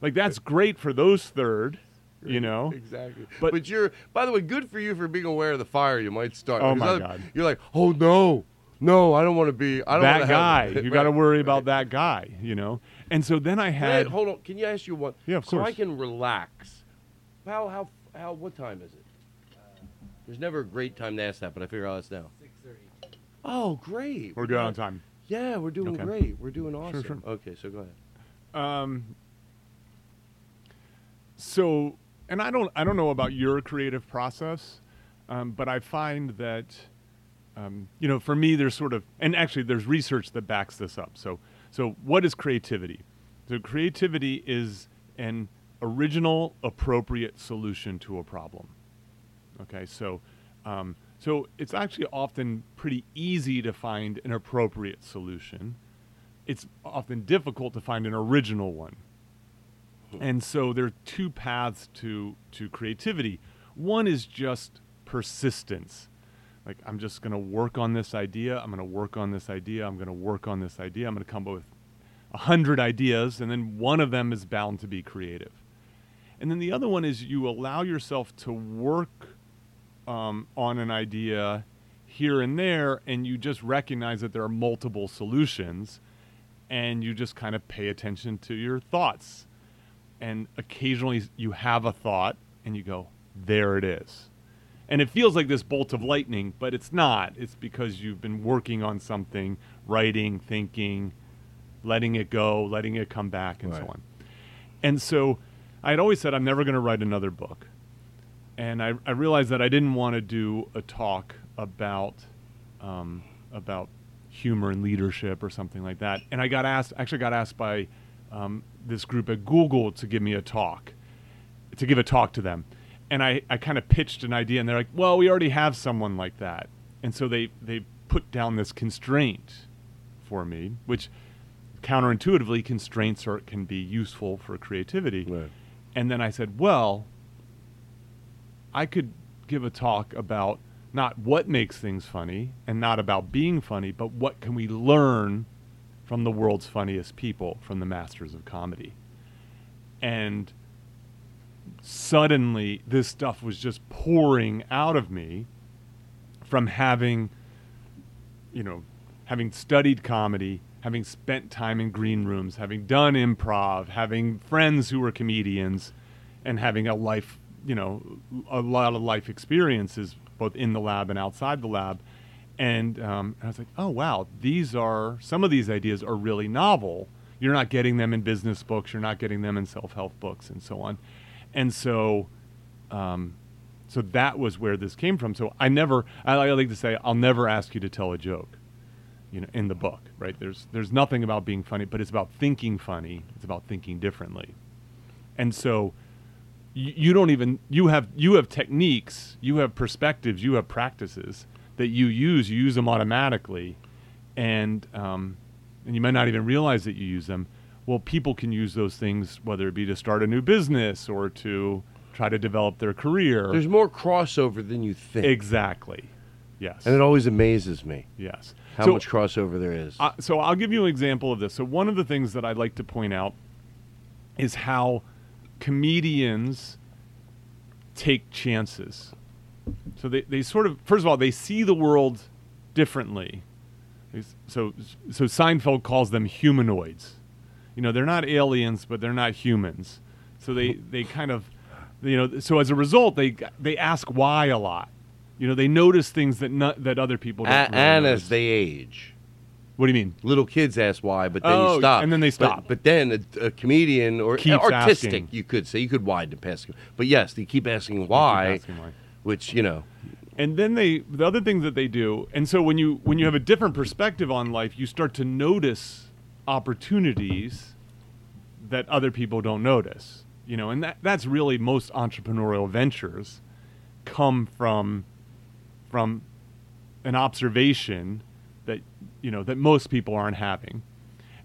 Like that's great for those third, you know. Exactly. But- But, you're, by the way, good for you for being aware of the fire you might start. Oh, my other- God. You're like, oh no, no, I don't want to be. I don't that wanna guy, Have, you got to worry about that guy, you know. And so then I Wait, had hold on. Can you ask you one? Yeah, of so I can relax. How how how? What time is it? There's never a great time to ask that, but I figure out it's now. Six thirty. Oh, great. we're We good on time. Yeah, we're doing Okay. great. We're doing awesome. sure. Okay, so go ahead. Um, so, and I don't, I don't know about your creative process, um, but I find that, um, you know, for me, there's sort of, and actually, there's research that backs this up. So, so what is creativity? So, creativity is an original, appropriate solution to a problem. Okay, so, um, so it's actually often pretty easy to find an appropriate solution. It's often difficult to find an original one. And so there are two paths to to creativity. One is just persistence. Like I'm just going to work on this idea. I'm going to work on this idea. I'm going to work on this idea. I'm going to come up with a hundred ideas, and then one of them is bound to be creative. And then the other one is you allow yourself to work um, on an idea here and there, and you just recognize that there are multiple solutions, and you just kind of pay attention to your thoughts. And occasionally you have a thought, and you go, there it is. And it feels like this bolt of lightning, but it's not. It's because you've been working on something, writing, thinking, letting it go, letting it come back, and so on. And so I had always said, I'm never going to write another book and I, I realized that I didn't want to do a talk about um, about humor and leadership or something like that. And I got asked, actually got asked by um, this group at Google to give me a talk, to give a talk to them. And I, I kind of pitched an idea, and they're like, "Well, we already have someone like that." And so they they put down this constraint for me, which counterintuitively, constraints are can be useful for creativity. Right. And then I said, well, I could give a talk about not what makes things funny and not about being funny, but what can we learn from the world's funniest people, from the masters of comedy. And suddenly this stuff was just pouring out of me from having you know having studied comedy having spent time in green rooms having done improv having friends who were comedians and having a life you know a lot of life experiences both in the lab and outside the lab and um, I was like, oh wow, these are some of these ideas are really novel. You're not getting them in business books. You're not getting them in self-help books, and so on. And so, um, so that was where this came from. So I never, I, I like to say, I'll never ask you to tell a joke, you know, in the book, right? There's there's nothing about being funny, but it's about thinking funny. It's about thinking differently. And so, you, don't even you have you have techniques, you have perspectives, you have practices that you use. You use them automatically, and um, and you might not even realize that you use them. Well, people can use those things, whether it be to start a new business or to try to develop their career. There's more crossover than you think. exactly. Yes. And it always amazes me yes. how So- much crossover there is. Uh, so I'll give you an example of this. So one of the things that I'd like to point out is how comedians take chances. So they, they sort of first of all they see the world differently. So so Seinfeld calls them humanoids. You know they're not aliens, but they're not humans. So they they kind of you know so as a result they they ask why a lot. You know they notice things that not, that other people don't. really and notice. as they age. what do you mean? Little kids ask why, but then Oh, you stop. and then they stop. But, then a, a comedian or Keeps artistic, asking. you could say, you could widen past. But yes, they keep asking why, asking why. which you know, and then they the other thing that they do and so when you when you have a different perspective on life you start to notice opportunities that other people don't notice you know and that that's really most entrepreneurial ventures come from from an observation that you know that most people aren't having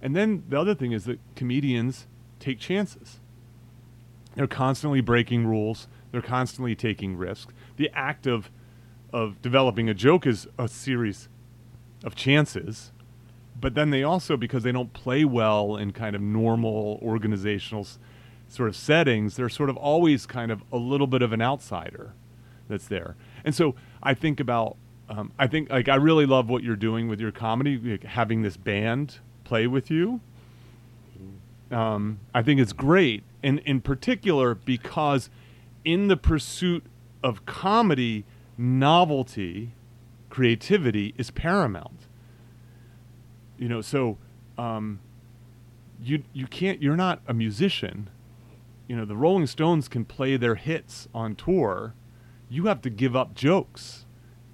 and then the other thing is that comedians take chances they're constantly breaking rules. They're constantly taking risks. The act of of developing a joke is a series of chances. But then they also, because they don't play well in kind of normal organizational sort of settings, they're sort of always kind of a little bit of an outsider that's there. And so I think about, um, I think like I really love what you're doing with your comedy, like having this band play with you um, I think it's great, and in particular because in the pursuit of comedy, novelty, creativity is paramount. You know, so um, you you can't. You're not a musician. You know, the Rolling Stones can play their hits on tour. You have to give up jokes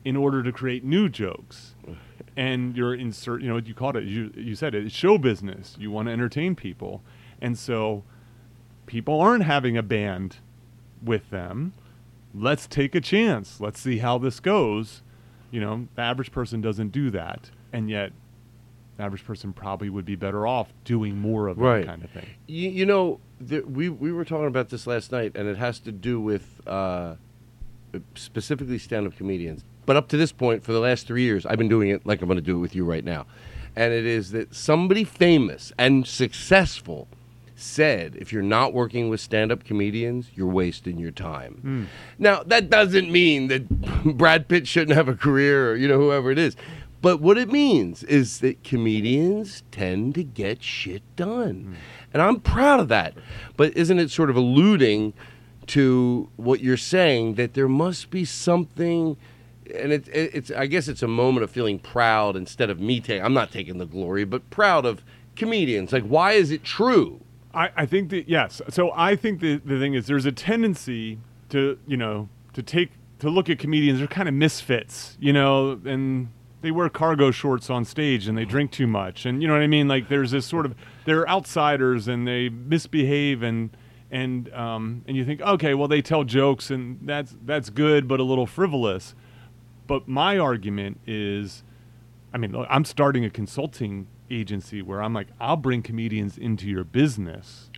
in order to create new jokes. And you're insert, you know, you called it, you, you said it, it's show business. You want to entertain people. And so people aren't having a band with them. Let's take a chance. Let's see how this goes. You know, the average person doesn't do that. And yet, average person probably would be better off doing more of Right. that kind of thing. you, you know, there, we we were talking about this last night, and it has to do with uh, specifically stand-up comedians. But up to this point, for the last three years, I've been doing it like I'm going to do it with you right now, and it is that somebody famous and successful said, if you're not working with stand-up comedians, you're wasting your time. Now that doesn't mean that Brad Pitt shouldn't have a career, or you know whoever it is. But what it means is that comedians tend to get shit done. Hmm. And I'm proud of that. But isn't it sort of alluding to what you're saying that there must be something and it, it, it's I guess it's a moment of feeling proud instead of me taking I'm not taking the glory, but proud of comedians. Like why is it true? I, I think that yes. So I think the the thing is there's a tendency to you know to take to look at comedians. They're kind of misfits, you know, and they wear cargo shorts on stage and they drink too much, and you know what I mean. Like there's this sort of they're outsiders and they misbehave and and um, and you think okay, well they tell jokes and that's that's good, but a little frivolous. But my argument is, I mean, look, I'm starting a consulting agency where I'm like, I'll bring comedians into your business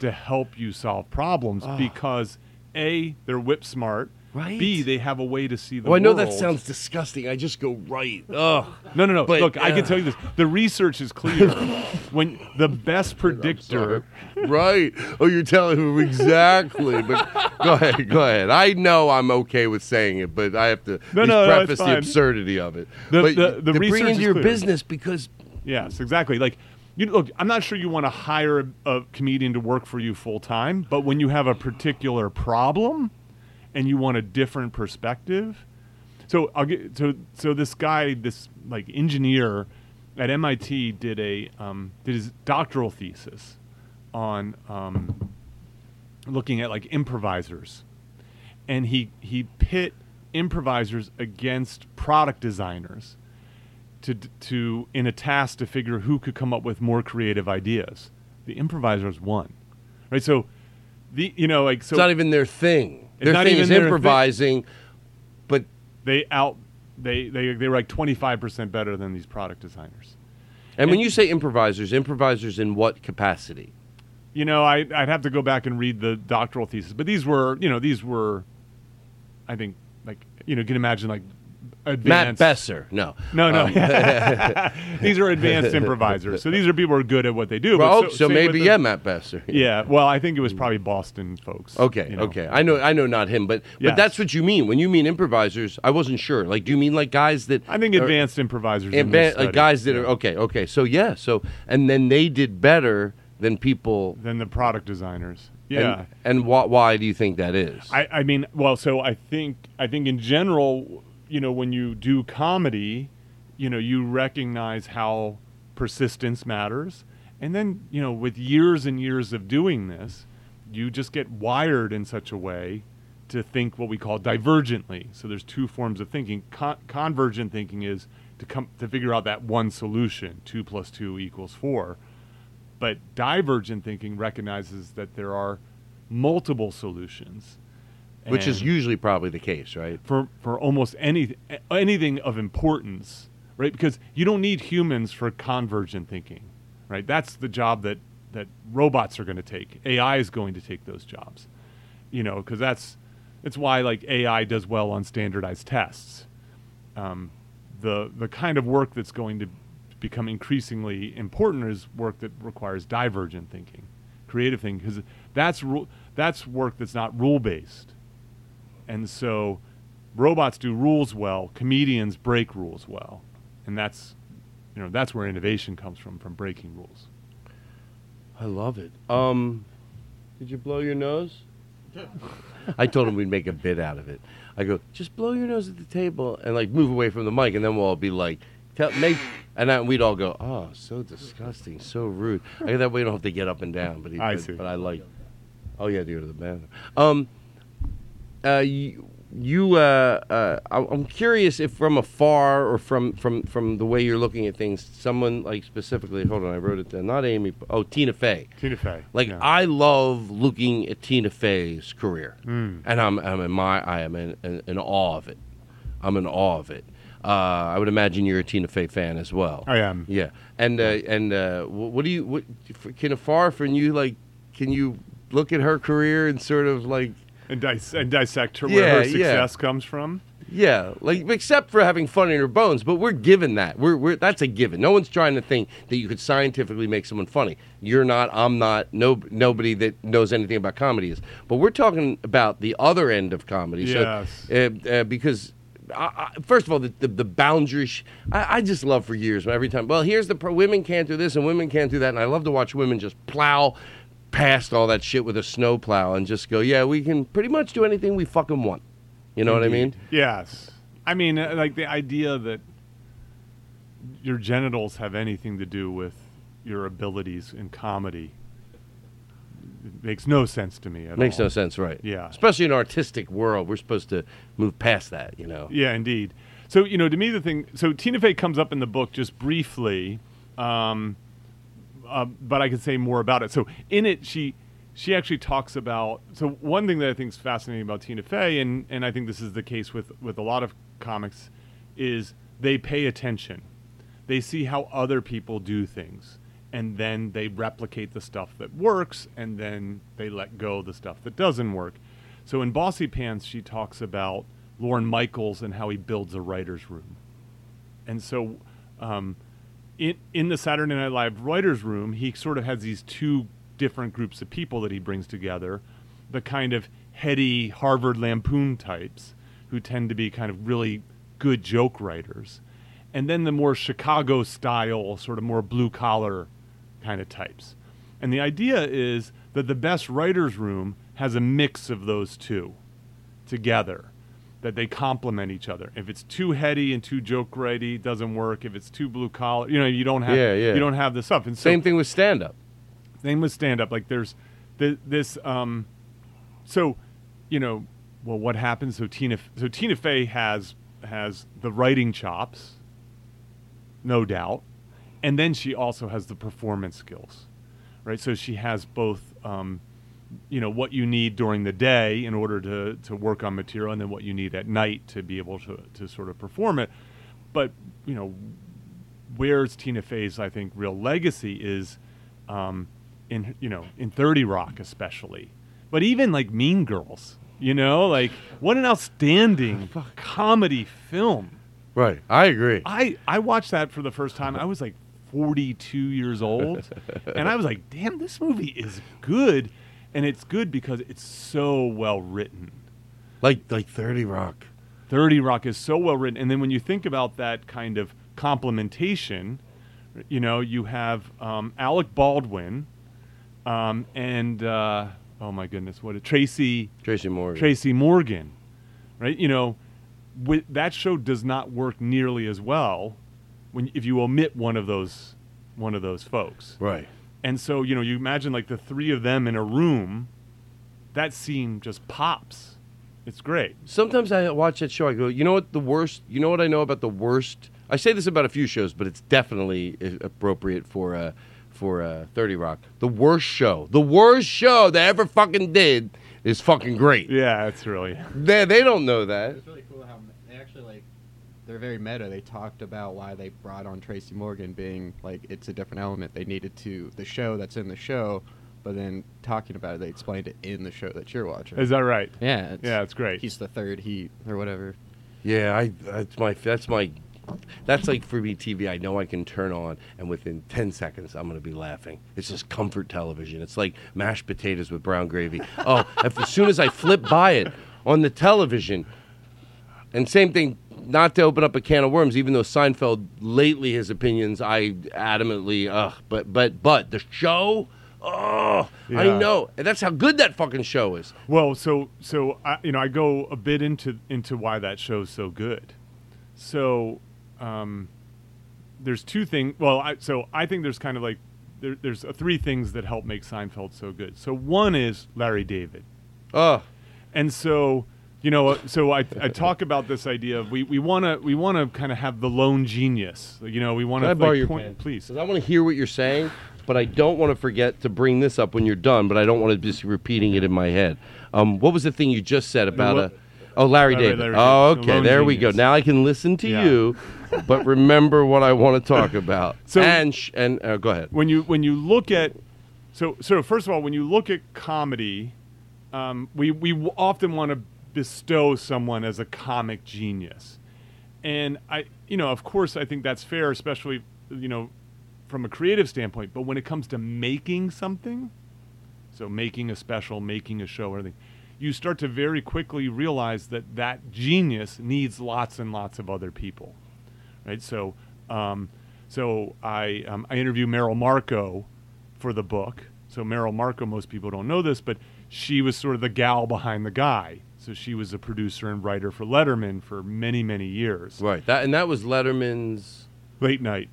to help you solve problems because a they're whip smart, Right. B they have a way to see the. Oh, I know that sounds disgusting. I just go right. Ugh. No, no, no. But, Look, I uh, can tell you this: the research is clear. when the best predictor, right. Oh, you're telling him exactly. But go ahead, go ahead. I know I'm okay with saying it, but I have to No, no, no, preface it's the absurdity of it. The- but the- the to bring into is your clear. business because yes, exactly. Like, you look, I'm not sure you want to hire a, a comedian to work for you full time, but when you have a particular problem and you want a different perspective, so I'll get so so this guy, this like engineer at MIT, did a um, did his doctoral thesis on um, looking at like improvisers, and he he pit improvisers against product designers to to in a task to figure who could come up with more creative ideas. The improvisers won, right? So the you know like so it's not even their thing. Their not thing even is their thing. improvising, but they out they they they were like twenty five percent better than these product designers. and when you say improvisers, improvisers in what capacity? You know, I I'd have to go back and read the doctoral thesis, but these were you know these were, I think like you know you can imagine like Matt advanced Besser. No. No, no. Um, these are advanced improvisers. So these are people who are good at what they do. well, so, same maybe yeah, Matt Besser. Yeah. Well, I think it was probably Boston folks. Okay, you know. okay. I know I know not him, but but that's what you mean. When you mean improvisers, I wasn't sure. Like do you mean like guys that I think are- advanced improvisers. in this like guys that yeah, are okay, okay. So yeah, so and then they did better than people than the product designers. Yeah. And, why why do you think that is? I, I mean, well, so I think I think in general, you know, when you do comedy, you know, you recognize how persistence matters, and then you know, with years and years of doing this, you just get wired in such a way to think what we call divergently. So there's two forms of thinking. Con- convergent thinking is to come to figure out that one solution: two plus two equals four. But divergent thinking recognizes that there are multiple solutions Which is usually probably the case, right? for for almost any anything of importance, right? Because you don't need humans for convergent thinking, right? That's the job that that robots are going to take. AI is going to take those jobs, you know, because that's that's why like AI does well on standardized tests. Um, the the kind of work that's going to become increasingly important is work that requires divergent thinking, creative thinking, because that's ru- that's work that's not rule based. And so robots do rules well, comedians break rules well. And that's you know, that's where innovation comes from from breaking rules. I love it. Um, did you blow your nose? I told him we'd make a bit out of it. I go, just blow your nose at the table and like move away from the mic, and then we'll all be like, tell, make, and then we'd all go, oh, so disgusting, so rude. I that way we don't have to get up and down. But he, I but, see. But I like, oh yeah, do go to the bathroom. Um, uh, you, you uh, uh, I'm curious if from afar or from from from the way you're looking at things, someone like specifically. Hold on, I wrote it down. Not Amy. Oh, Tina Fey. Tina Fey. Like yeah. I love looking at Tina Fey's career, Mm. and I'm I'm in my I am in, in, in awe of it. I'm in awe of it. Uh, I would imagine you're a Tina Fey fan as well. I am. Yeah, and uh, and uh, what do you what can afar from you like? Can you look at her career and sort of like and, dis- and dissect her, Yeah, where her yeah. success comes from. Yeah, like except for having fun in her bones, but we're given that. We're, we're that's a given. No one's trying to think that you could scientifically make someone funny. You're not. I'm not. No, nobody that knows anything about comedy is. But we're talking about the other end of comedy. Yes. So, uh, uh, because. I, I, first of all, the the, the boundaries. I, I just love for years. Every time, well, here's the pro- women can't do this and women can't do that, and I love to watch women just plow past all that shit with a snowplow and just go, yeah, we can pretty much do anything we fucking want. You know what I mean? Yes. I mean, uh, like the idea that your genitals have anything to do with your abilities in comedy makes no sense to me at Makes all. no sense, right? Yeah. Especially in an artistic world, we're supposed to move past that, you know. Yeah, indeed. So you know, to me, the thing. So Tina Fey comes up in the book just briefly, um, uh, but I could say more about it. So in it, she she actually talks about. So one thing that I think is fascinating about Tina Fey, and and I think this is the case with with a lot of comics, is they pay attention. they see how other people do things and then they replicate the stuff that works and then they let go the stuff that doesn't work. So in Bossypants, she talks about Lorne Michaels and how he builds a writer's room. And so um, in, in the Saturday Night Live writer's room, he sort of has these two different groups of people that he brings together the kind of heady Harvard Lampoon types who tend to be kind of really good joke writers, and then the more Chicago style, sort of more blue collar kind of types. And the idea is that the best writer's room has a mix of those two together, that they complement each other. If it's too heady and too joke ready, it doesn't work. If it's too blue collar, you know, you don't have Yeah, yeah. you don't have the stuff. And so, Same thing with stand up. same with stand up. Like there's th- this um so you know, well what happens so Tina so Tina Fey has has the writing chops, no doubt. And then she also has the performance skills. Right? So she has both um you know what you need during the day in order to, to work on material and then what you need at night to be able to, to sort of perform it. But you know where's Tina Fey's I think real legacy is um, in you know in 30 Rock especially. But even like Mean Girls you know like what an outstanding comedy film. Right. I agree. I I watched that for the first time. I was like 42 years old. And I was like damn this movie is good and it's good because it's so well written Like like 30 Rock. 30 Rock is so well written. And then when you think about that kind of complementation, you know, you have um, Alec Baldwin um, and, uh, oh my goodness, what a Tracy, Tracy Morgan. Tracy Morgan, right? You know, with, that show does not work nearly as well when if you omit one of those one of those folks. Right. And so, you know, you imagine like the three of them in a room, that scene just pops. It's great. Sometimes I watch that show. I go, you know what? The worst. You know what I know about the worst. I say this about a few shows, but it's definitely appropriate for uh, for uh, Thirty Rock. The worst show. The worst show they ever fucking did is fucking great. Yeah, it's really. They they don't know that. It's really cool how they actually like they're very meta. They talked about why they brought on Tracy Morgan, being like it's a different element they needed to the show that's in the show, but then talking about it, they explained it in the show that you're watching. Is that right? yeah, it's, Yeah, it's great. He's the third heat or whatever. Yeah, I that's my that's my that's like for me TV. I know I can turn on, and within ten seconds, I'm gonna be laughing. It's just comfort television. It's like mashed potatoes with brown gravy. Oh, if, as soon as I flip by it on the television, and same thing. Not to open up a can of worms, even though Seinfeld lately his opinions I adamantly ugh, but but but the show, oh, I know, and that's how good that fucking show is. Well, so so I, you know, I go a bit into into why that show's so good. So, um, there's two things. Well, I, so I think there's kind of like there, there's uh, three things that help make Seinfeld so good. So one is Larry David, Oh, and so you know, uh, so I, I talk about this idea of we we want to we want to kind of have the lone genius. You know, we want to borrow like, your point, pen? please. Because I want to hear what you're saying, but I don't want to forget to bring this up when you're done. But I don't want to just be repeating it in my head. Um, what was the thing you just said about what- a? Oh, Larry, Larry- David. Larry oh, David, the okay. lone There we go. Now I can listen to Yeah. you, but remember what I want to talk about. So- and sh- and uh, go ahead. when you when you look at so so first of all when you look at comedy um, we we often want to bestow someone as a comic genius and i you know of course i think that's fair especially you know from a creative standpoint but when it comes to making something so making a special making a show or anything you start to very quickly realize that that genius needs lots and lots of other people right? So, um, so I um, I interview Merrill Markoe for the book. So Merrill Markoe, most people don't know this, but she was sort of the gal behind the guy. So she was a producer and writer for Letterman for many many years. Right. That and that was Letterman's. Late night.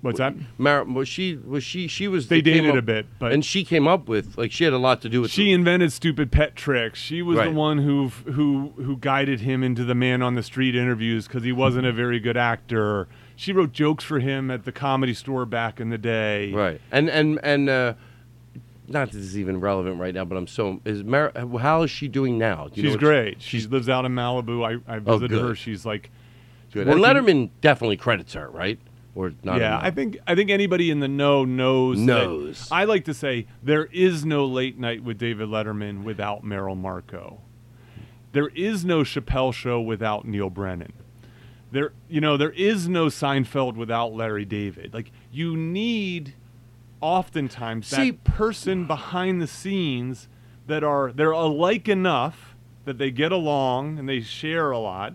What's that? Mar- was she was she she was They dated a bit, but and she came up with like she had a lot to do with she invented stupid pet tricks. She was the one who who who guided him into the man on the street interviews because he wasn't a very good actor. She wrote jokes for him at the comedy store back in the day. Right. And and and uh, not that this is even relevant right now, but I'm so is Mar- how is she doing now? Do you She's great. She lives out in Malibu. I, I Oh, visited her. She's like Good. working- And Letterman definitely credits her, right? or not. yeah. I think I think anybody in the know knows. Knows. I like to say there is no late night with David Letterman without Merrill Markoe. There is no Chappelle show without Neal Brennan. There, you know, there is no Seinfeld without Larry David. Like you need, oftentimes, See- that person behind the scenes that are they're alike enough that they get along and they share a lot,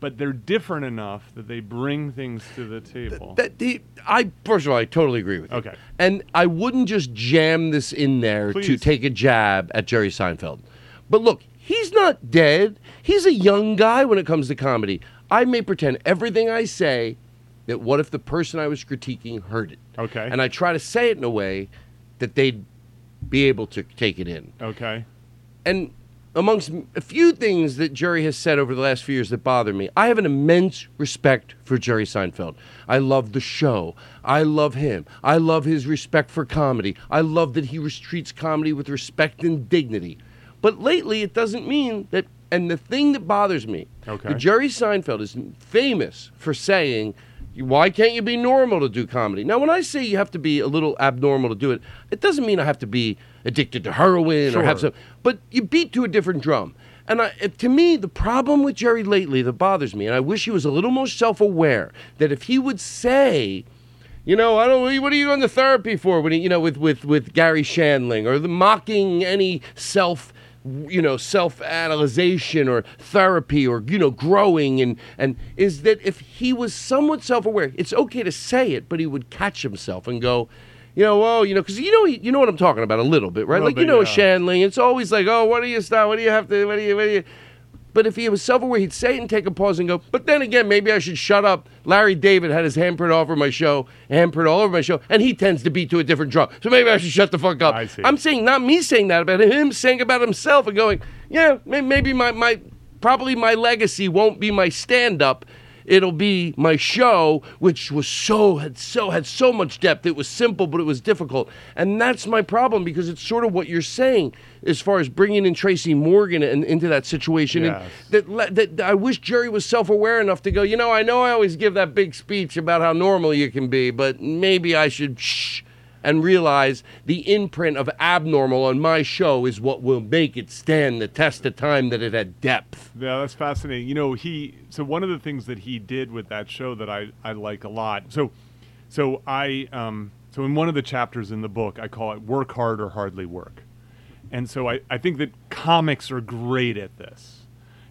but they're different enough that they bring things to the table. That the I first of all, I totally agree with you. Okay. And I wouldn't just jam this in there to take a jab at Jerry Seinfeld. But look, he's not dead. He's a young guy when it comes to comedy. I may pretend everything I say that what if the person I was critiquing heard it? Okay. And I try to say it in a way that they'd be able to take it in. Okay. And amongst a few things that Jerry has said over the last few years that bother me, I have an immense respect for Jerry Seinfeld. I love the show. I love him. I love his respect for comedy. I love that he treats comedy with respect and dignity. But lately, it doesn't mean that. And the thing that bothers me, Okay. Jerry Seinfeld is famous for saying, why can't you be normal to do comedy? Now, when I say you have to be a little abnormal to do it, it doesn't mean I have to be addicted to heroin or have some, but you beat to a different drum. And I, to me, the problem with Jerry lately that bothers me, and I wish he was a little more self aware, that if he would say, you know, I don't. What are you going to therapy for? When he, you know, with with with Garry Shandling or the mocking any self, you know, self analyzation or therapy or you know, growing and and is that if he was somewhat self aware, it's okay to say it, but he would catch himself and go. You know, oh, you know, because you know, you know what I'm talking about a little bit, right? Little like you know, yeah. Shandling. It's always like, oh, what do you stop? What do you have to? What do you? What do you? But if he was self-aware, he'd say it and take a pause and go. But then again, maybe I should shut up. Larry David had his handprint all over my show, handprint all over my show, and he tends to beat to a different drum. So maybe I should shut the fuck up. I see. I'm saying not me saying that about him, him saying about himself and going, yeah, maybe my my probably my legacy won't be my stand-up. It'll be my show, which was so had so had so much depth. It was simple, but it was difficult, and that's my problem because it's sort of what you're saying as far as bringing in Tracy Morgan and into that situation. And Yes. that, that I wish Jerry was self-aware enough to go. You know, I know I always give that big speech about how normal you can be, but maybe I should shh and realize the imprint of abnormal on my show is what will make it stand the test of time that it had depth. Yeah, that's fascinating. You know, he so one of the things that he did with that show that I, I like a lot. So so I um so in one of the chapters in the book I call it work hard or hardly work. And so I, I think that comics are great at this.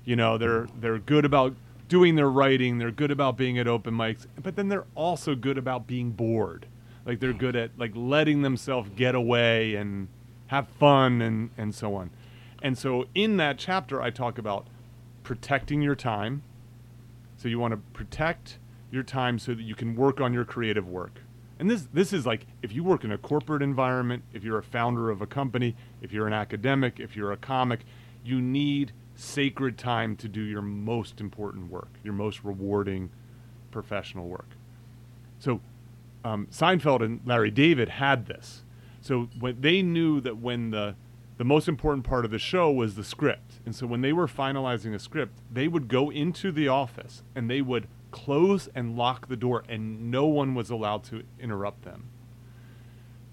You know, they're they're good about doing their writing, they're good about being at open mics, but then they're also good about being bored. Like they're good at like letting themselves get away and have fun and, and so on. And so in that chapter I talk about protecting your time. So you want to protect your time so that you can work on your creative work. And this this is like if you work in a corporate environment, if you're a founder of a company, if you're an academic, if you're a comic, you need sacred time to do your most important work, your most rewarding professional work. So um, Seinfeld and Larry David had this. So when they knew that when the the most important part of the show was the script, and so when they were finalizing a script, they would go into the office and they would close and lock the door, and no one was allowed to interrupt them.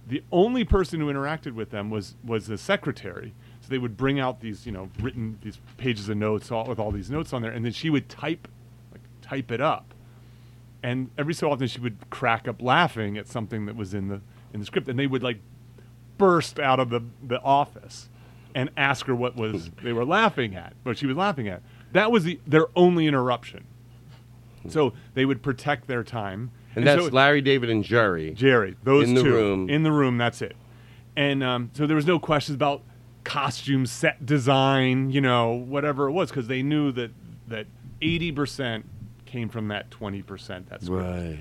The only person who interacted with them was was the secretary. So they would bring out these, you know, written these pages of notes all, with all these notes on there, and then she would type, like type it up and every so often she would crack up laughing at something that was in the in the script and they would like burst out of the the office and ask her what was they were laughing at what she was laughing at that was the, their only interruption so they would protect their time And, that's so- Larry David and Jerry. Jerry, those In the room. in the room. That's it. And um, so there was no questions about costume set design, you know, whatever it was, because they knew that that eighty percent came from that twenty percent. That's Right.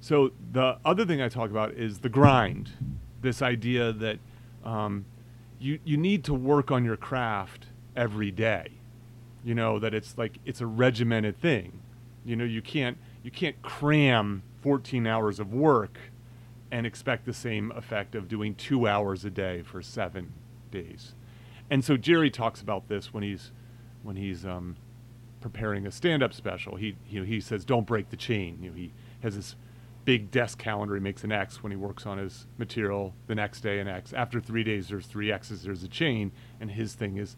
so the other thing I talk about is the grind. This idea that um, you you need to work on your craft every day. You know that it's like it's a regimented thing. You know you can't you can't cram 14 hours of work and expect the same effect of doing two hours a day for seven days. And so Jerry talks about this when he's when he's um, preparing a stand-up special. He you know, he says don't break the chain. You know, he has this big desk calendar, he makes an X when he works on his material. The next day, an X. After three days, there's three X's. There's a chain, and his thing is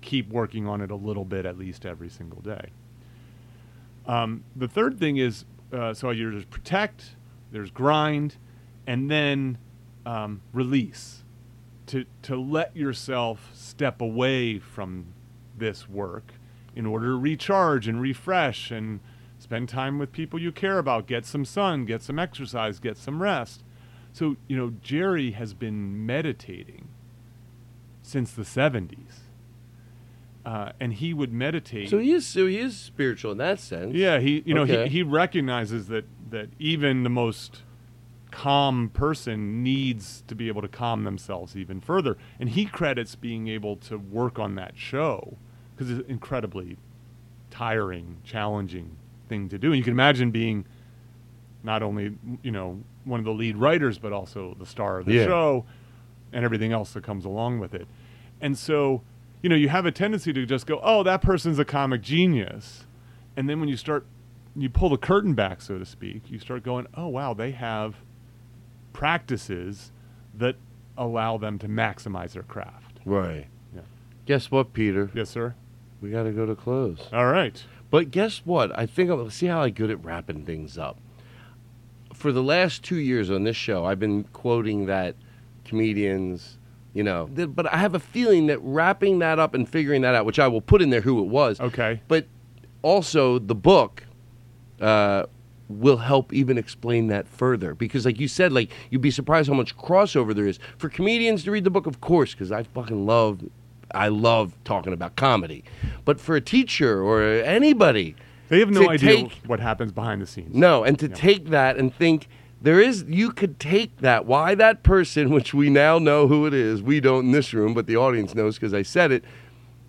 keep working on it a little bit at least every single day. Um, the third thing is uh, so you there's protect, there's grind, and then um, release. To to let yourself step away from this work in order to recharge and refresh and spend time with people you care about, get some sun, get some exercise, get some rest. So, you know, Jerry has been meditating since the 70s. Uh, and he would meditate. So he is so he is spiritual in that sense. Yeah, he you know Okay. he, he recognizes that that even the most calm person needs to be able to calm themselves even further, and he credits being able to work on that show because it's incredibly tiring, challenging thing to do. And you can imagine being not only you know one of the lead writers but also the star of the Yeah. show and everything else that comes along with it. And so, you know, you have a tendency to just go, "Oh, that person's a comic genius." And then when you start you pull the curtain back, so to speak, you start going, "Oh, wow, they have practices that allow them to maximize their craft." Right. Yeah. Guess what, Peter? Yes, sir. We got to go to close. All right. But guess what? I think I'll see how I'm good at wrapping things up. For the last two years on this show, I've been quoting that comedians, you know, th- but I have a feeling that wrapping that up and figuring that out, which I will put in there who it was. Okay. But also the book uh, will help even explain that further because, like you said, like you'd be surprised how much crossover there is for comedians to read the book, of course, because I fucking love, I love talking about comedy. But for a teacher or anybody, They have no idea take- what happens behind the scenes. no, and to take that and think there is, you could take that. Why that person, which we now know who it is, we don't in this room, but the audience knows because I said it,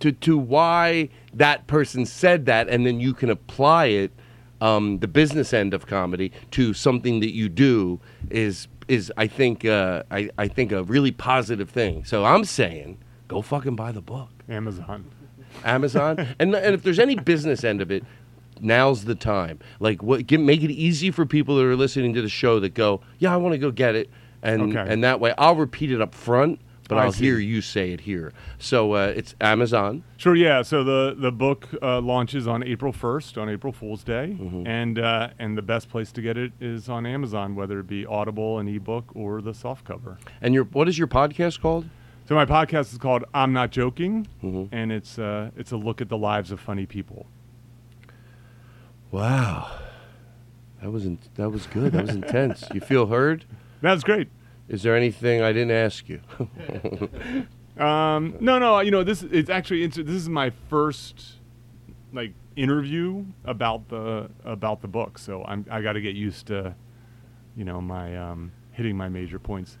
to, to why that person said that, and then you can apply it, um, the business end of comedy, to something that you do is, is I think, uh, I, I think a really positive thing. So I'm saying, go fucking buy the book. Amazon. Amazon. and and if there's any business end of it, now's the time. Like what get, make it easy for people that are listening to the show that go, "Yeah, I want to go get it." And Okay. and that way I'll repeat it up front, but I I'll see. hear you say it here. So uh, it's Amazon. Sure, yeah. So the the book uh, launches on April first, on April Fool's Day, Mm-hmm. and uh, and the best place to get it is on Amazon, whether it be Audible, an ebook, or the soft cover. And your what is your podcast called? So my podcast is called "I'm Not Joking," Mm-hmm. and it's uh, it's a look at the lives of funny people. Wow. That was in, that was good. That was intense. You feel heard? That's great. Is there anything I didn't ask you? Um, no, no, you know this. It's actually this is my first like interview about the about the book, so I'm I got to get used to, you know, my um, hitting my major points.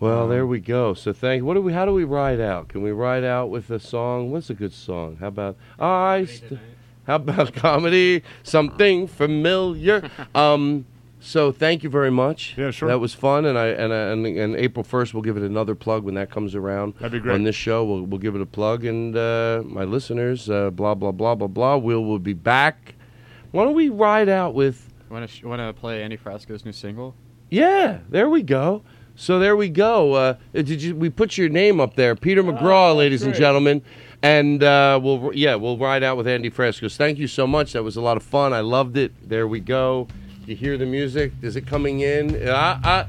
Well, Um, there we go. So thank. What do we? How do we ride out? Can we ride out with a song? What's a good song? How about I? St- how about comedy? Something familiar. um. So thank you very much. Yeah, sure. That was fun, and I and and, and April first we'll give it another plug when that comes around. That'd be great. On this show, we'll we'll give it a plug, and uh, my listeners, uh, blah blah blah blah blah. We'll we'll be back. Why don't we ride out with? Want to sh- want to play Andy Frasco's new single? Yeah, there we go. So there we go. Uh, did you? We put your name up there, Peter McGraw, ladies and gentlemen, and uh, we'll yeah we'll ride out with Andy Frasco's. Thank you so much. That was a lot of fun. I loved it. There we go. You hear the music? Is it coming in? Uh,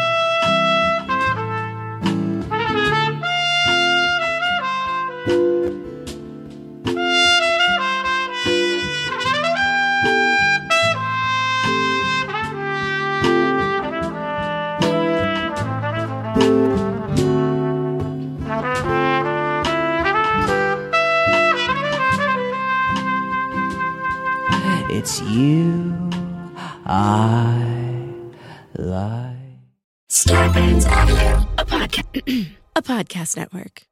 It's you I like. Audio. A podcast, a podcast network.